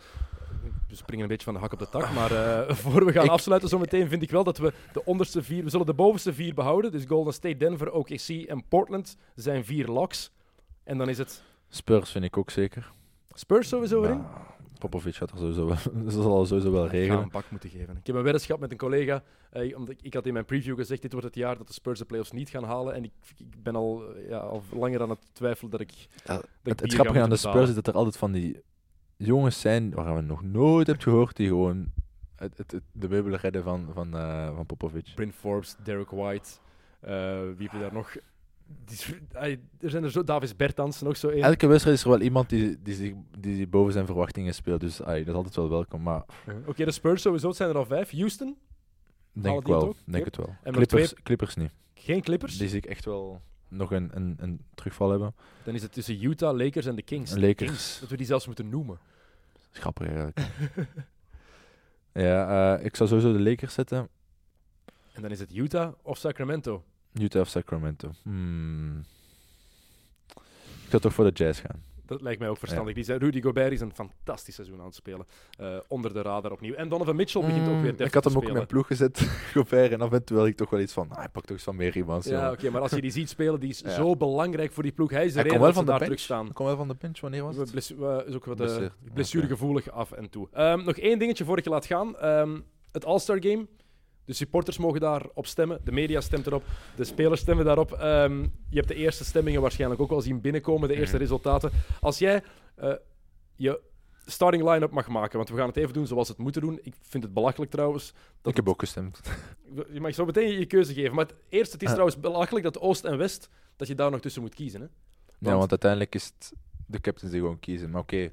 We springen een beetje van de hak op de tak, maar voor we gaan Ik- afsluiten zometeen vind ik wel dat we de onderste vier, we zullen de bovenste vier behouden. Dus Golden State, Denver, OKC en Portland zijn vier locks. En dan is het Spurs vind ik ook zeker. Spurs sowieso erin. Nou, Popovic gaat er sowieso wel, zal er sowieso wel Ik ga regelen. een pak moeten geven. Ik heb een weddenschap met een collega. eh, omdat ik, ik had in mijn preview gezegd: dit wordt het jaar dat de Spurs de playoffs niet gaan halen. En ik, ik ben al, eh, ja, al langer aan het twijfelen dat ik. Ja, dat het het grappige aan de Spurs is dat er altijd van die jongens zijn waar we nog nooit hebben gehoord, die gewoon het, het, het- de meubelen redden van, van, eh, van Popovic. Bryn Forbes, Derek White. eh, wie heb je daar nog? Die er zijn er zo. Davis Bertans nog zo één. Elke wedstrijd is er wel iemand die, die, zich, die boven zijn verwachtingen speelt, dus ai, dat is altijd wel welkom. Maar Oké, de Spurs sowieso. Zijn er al vijf. Houston, denk ik wel, denk het wel. Clippers, Clippers niet. geen Clippers. Die zie ik echt wel nog een, een, een terugval hebben. Dan is het tussen Utah, Lakers en de Kings. De Lakers. Kings, dat we die zelfs moeten noemen. Grappig eigenlijk. ja, eh, ik zou sowieso de Lakers zetten. En dan is het Utah of Sacramento. Utah of Sacramento. Hmm. Ik zou toch voor de Jazz gaan. Dat lijkt mij ook verstandig. Die Rudy Gobert is een fantastisch seizoen aan het spelen. Eh, onder de radar opnieuw. En Donovan Mitchell begint ook weer Mm, deftig Ik had te hem ook in spelen. mijn ploeg gezet, Gobert. En af en toe had ik toch wel iets van, ah, hij pakt toch eens van meer rebounds. Ja, oké, maar als je die ziet spelen, die is Ja. zo belangrijk voor die ploeg. Hij is de Hij reden dat ze van de daar terug Hij staan. komt wel van de bench. Wanneer was We het? blessu- we- is ook wat eh, blessuregevoelig af en toe. Ehm, nog één dingetje voor ik je laat gaan. Ehm, het All-Star Game. De supporters mogen daarop stemmen. De media stemt erop. De spelers stemmen daarop. Ehm, je hebt de eerste stemmingen waarschijnlijk ook al zien binnenkomen. De eerste Mhm. resultaten. Als jij eh, je starting line-up mag maken, want we gaan het even doen zoals we het moeten doen. Ik vind het belachelijk trouwens. Dat ik heb ook gestemd. Je mag zo meteen je keuze geven. Maar het eerste, het is Ah. trouwens belachelijk dat Oost en West, dat je daar nog tussen moet kiezen. Hè? Ja, want uiteindelijk is het de captains die gewoon kiezen. Maar oké,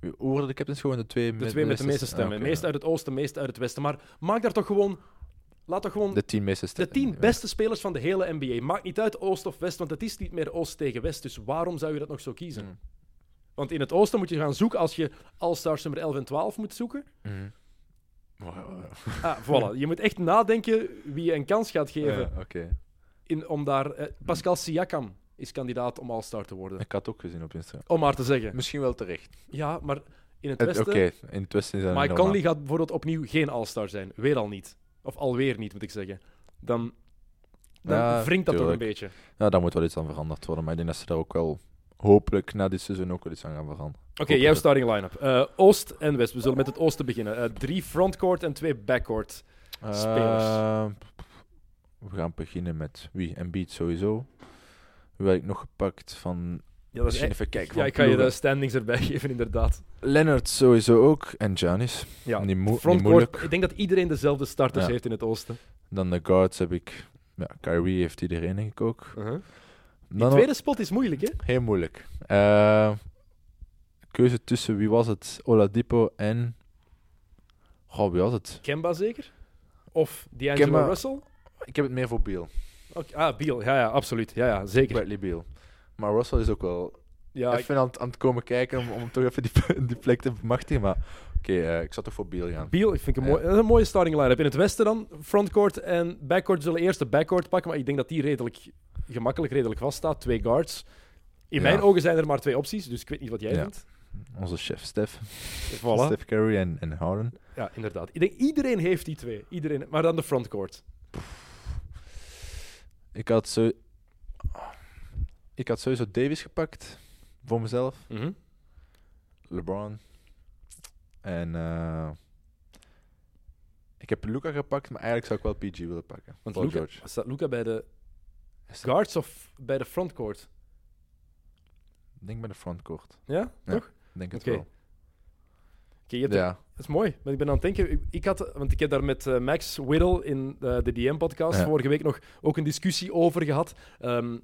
wie- hoe worden de captains gewoon de twee De twee met de meeste stemmen. Ah, meest uit het oosten, meest uit het westen. Maar maak daar toch gewoon... Laat toch gewoon De tien meeste de tien beste spelers van de hele NBA. Maakt niet uit oost of west, want het is niet meer oost tegen west. Dus waarom zou je dat nog zo kiezen? Mm. Want in het oosten moet je gaan zoeken als je All-Stars nummer 11 en 12 moet zoeken. Wow. Ah, voilà. Je moet echt nadenken wie je een kans gaat geven Ja, Oké. in, om daar... eh, Pascal Siakam is kandidaat om All-Star te worden. Ik had het ook gezien op Instagram. Om maar te zeggen. Misschien wel terecht. Ja, maar in het Het- westen... Oké, in het westen is dat Mike. Conley gaat bijvoorbeeld opnieuw geen All-Star zijn. Weer al niet. Of alweer niet, moet ik zeggen. Dan, dan Ja, wringt dat toch een tuurlijk. beetje. Ja, daar moet wel iets aan veranderd worden. Maar ik denk dat ze daar ook wel hopelijk na dit seizoen ook wel iets aan gaan veranderen. Oké, jouw starting line-up. Eh, Oost en West. We zullen met het Oosten beginnen. Eh, drie frontcourt en twee backcourt. Spelers. Eh, we gaan beginnen met wie? Embiid sowieso. Wie had ik nog gepakt van... Ja, dat is Misschien even kijken ja ik ga je de standings erbij geven, inderdaad. Leonard sowieso ook. En Giannis. Ja, niet, moeilijk. Ik denk dat iedereen dezelfde starters Ja. heeft in het Oosten. Dan de guards heb ik... Ja, Kyrie heeft iedereen denk ik ook. Die Dan tweede spot is moeilijk, hè? Heel moeilijk. Eh, keuze tussen, wie was het? Oladipo en... Goh, wie was het? Kemba zeker? Of D'Angelo Kemba. Russell? Ik heb het meer voor Beal. Oké, Ah, Beal. Ja, ja, absoluut. Ja, ja, zeker. Bradley Beal. Maar Russell is ook wel Ja, ik- even aan, het- aan het komen kijken om, om toch even die, die plek te bemachtigen. Maar oké, eh, ik zou toch voor Beal gaan. Beal, ik vind ik een, Ja. mooi, dat is een mooie starting line-up. In het westen dan, frontcourt en backcourt zullen eerst de backcourt pakken, maar ik denk dat die redelijk gemakkelijk, redelijk vast staat. Twee guards. In Ja. mijn ogen zijn er maar twee opties, dus ik weet niet wat jij Ja. vindt. Onze chef Stef. Voilà. Steph Curry en, en Harden. Ja, inderdaad. Ik denk iedereen heeft die twee. Iedereen, maar dan de frontcourt. Ik had, zo, ik had sowieso Davis gepakt. Voor mezelf. Mhm. LeBron. En eh, ik heb Luca gepakt, maar eigenlijk zou ik wel PG willen pakken. Want Paul Luca, George. staat Luca bij de guards of bij de frontcourt? Ik denk bij de frontcourt. Ja, Ja. toch? Ik denk het wel. Hebt Ja. Dat is mooi. Maar ik ben aan het denken, ik- ik had, want ik heb daar met eh, Max Whittle in eh, de DM-podcast Ja. vorige week nog ook een discussie over gehad. Ehm,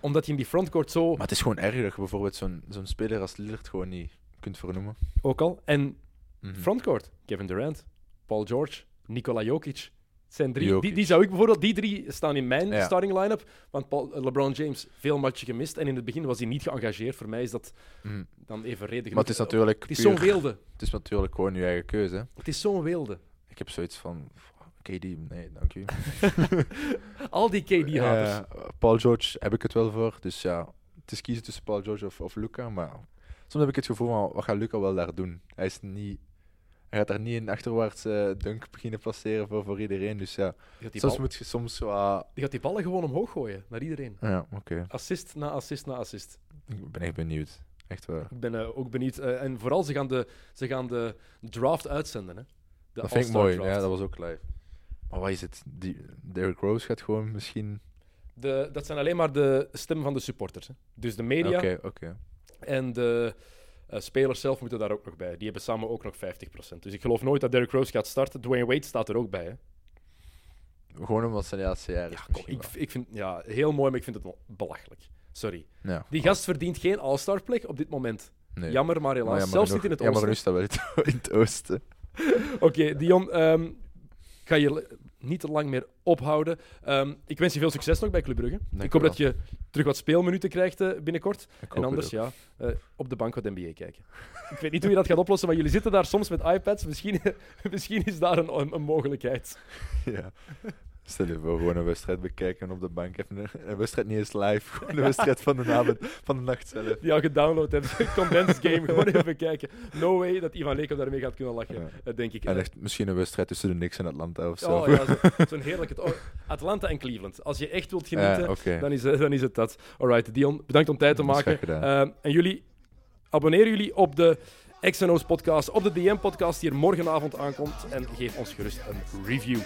omdat hij in die frontcourt zo. Maar het is gewoon erg dat je bijvoorbeeld zo'n zo'n speler als Lillard gewoon niet kunt vernoemen. ook al. En Mhm. frontcourt, Kevin Durant, Paul George, Nikola Jokic. Het zijn drie, Jokic. die, die zou ik bijvoorbeeld, die drie staan in mijn Ja. starting line-up. Want Paul, eh, LeBron James, veel matchen gemist. En in het begin was hij niet geëngageerd. Voor mij is dat Mhm. dan evenredig. Maar het is natuurlijk Het is zo'n wilde. Het is natuurlijk gewoon je eigen keuze. hè. Het is zo'n wilde. Ik heb zoiets van... KD, nee, dank u. Al die KD-haters. Paul George heb ik het wel voor. Dus ja, het is kiezen tussen Paul George of, of Luca. Maar soms heb ik het gevoel van, wat gaat Luca wel daar doen? Hij, is niet, hij gaat daar niet een achterwaarts eh, dunk beginnen passeren voor, voor iedereen. Dus ja, soms bal- moet je soms zo... ah, die gaat die ballen gewoon omhoog gooien. Naar iedereen. ja, oké. Assist na assist na assist. Ik ben echt benieuwd. Echt waar. Ik ben eh, ook benieuwd. eh, en vooral, ze gaan, de, ze gaan de draft uitzenden. Hè? De dat vind ik mooi. draft. Ja, dat was ook live. Maar wat is het? Die, Derrick Rose gaat gewoon misschien... De, dat zijn alleen maar de stemmen van de supporters. Hè? Dus de media Oké, oké. en de eh, spelers zelf moeten daar ook nog bij. Die hebben samen ook nog 50%. Dus ik geloof nooit dat Derrick Rose gaat starten. Dwayne Wade staat er ook bij. Hè? Gewoon omdat zijn laatste jaar is misschien ik, ik vind ja, heel mooi, maar ik vind het belachelijk. Sorry. Ja. Die gast verdient geen All-Star plek op dit moment. Nee. Jammer, maar helaas. Maar jammer Zelfs genoeg- niet in het Jammer oosten. genoeg staat wel in het, oosten. Oké, Dion, ehm, ga je niet te lang meer ophouden. Ehm, ik wens je veel succes nog bij Club Brugge. Dank ik hoop dat je terug wat speelminuten krijgt eh, binnenkort. Ik En anders, ja, eh, op de bank wat NBA kijken. ik weet niet hoe je dat gaat oplossen, maar jullie zitten daar soms met iPads. Misschien, misschien is daar een, een, een mogelijkheid. Ja. Stel je voor, gewoon een wedstrijd bekijken op de bank. Even een, een wedstrijd niet eens live, gewoon een wedstrijd van de avond, van de nacht zelf. Die al gedownload hebt. Condensed game, gewoon even kijken. No way dat Ivan Leko daarmee gaat kunnen lachen, Ja. denk ik. En echt misschien een wedstrijd tussen de Knicks en Atlanta of zo. Oh ja, zo- zo'n heerlijke... oh, Atlanta en Cleveland. Als je echt wilt genieten, Ja, dan, is, dan is het dat. Alright, Dion, bedankt om tijd te maken. Ehm, en jullie, abonneer jullie op de XNO's podcast, op de DM-podcast die er morgenavond aankomt. En geef ons gerust een review.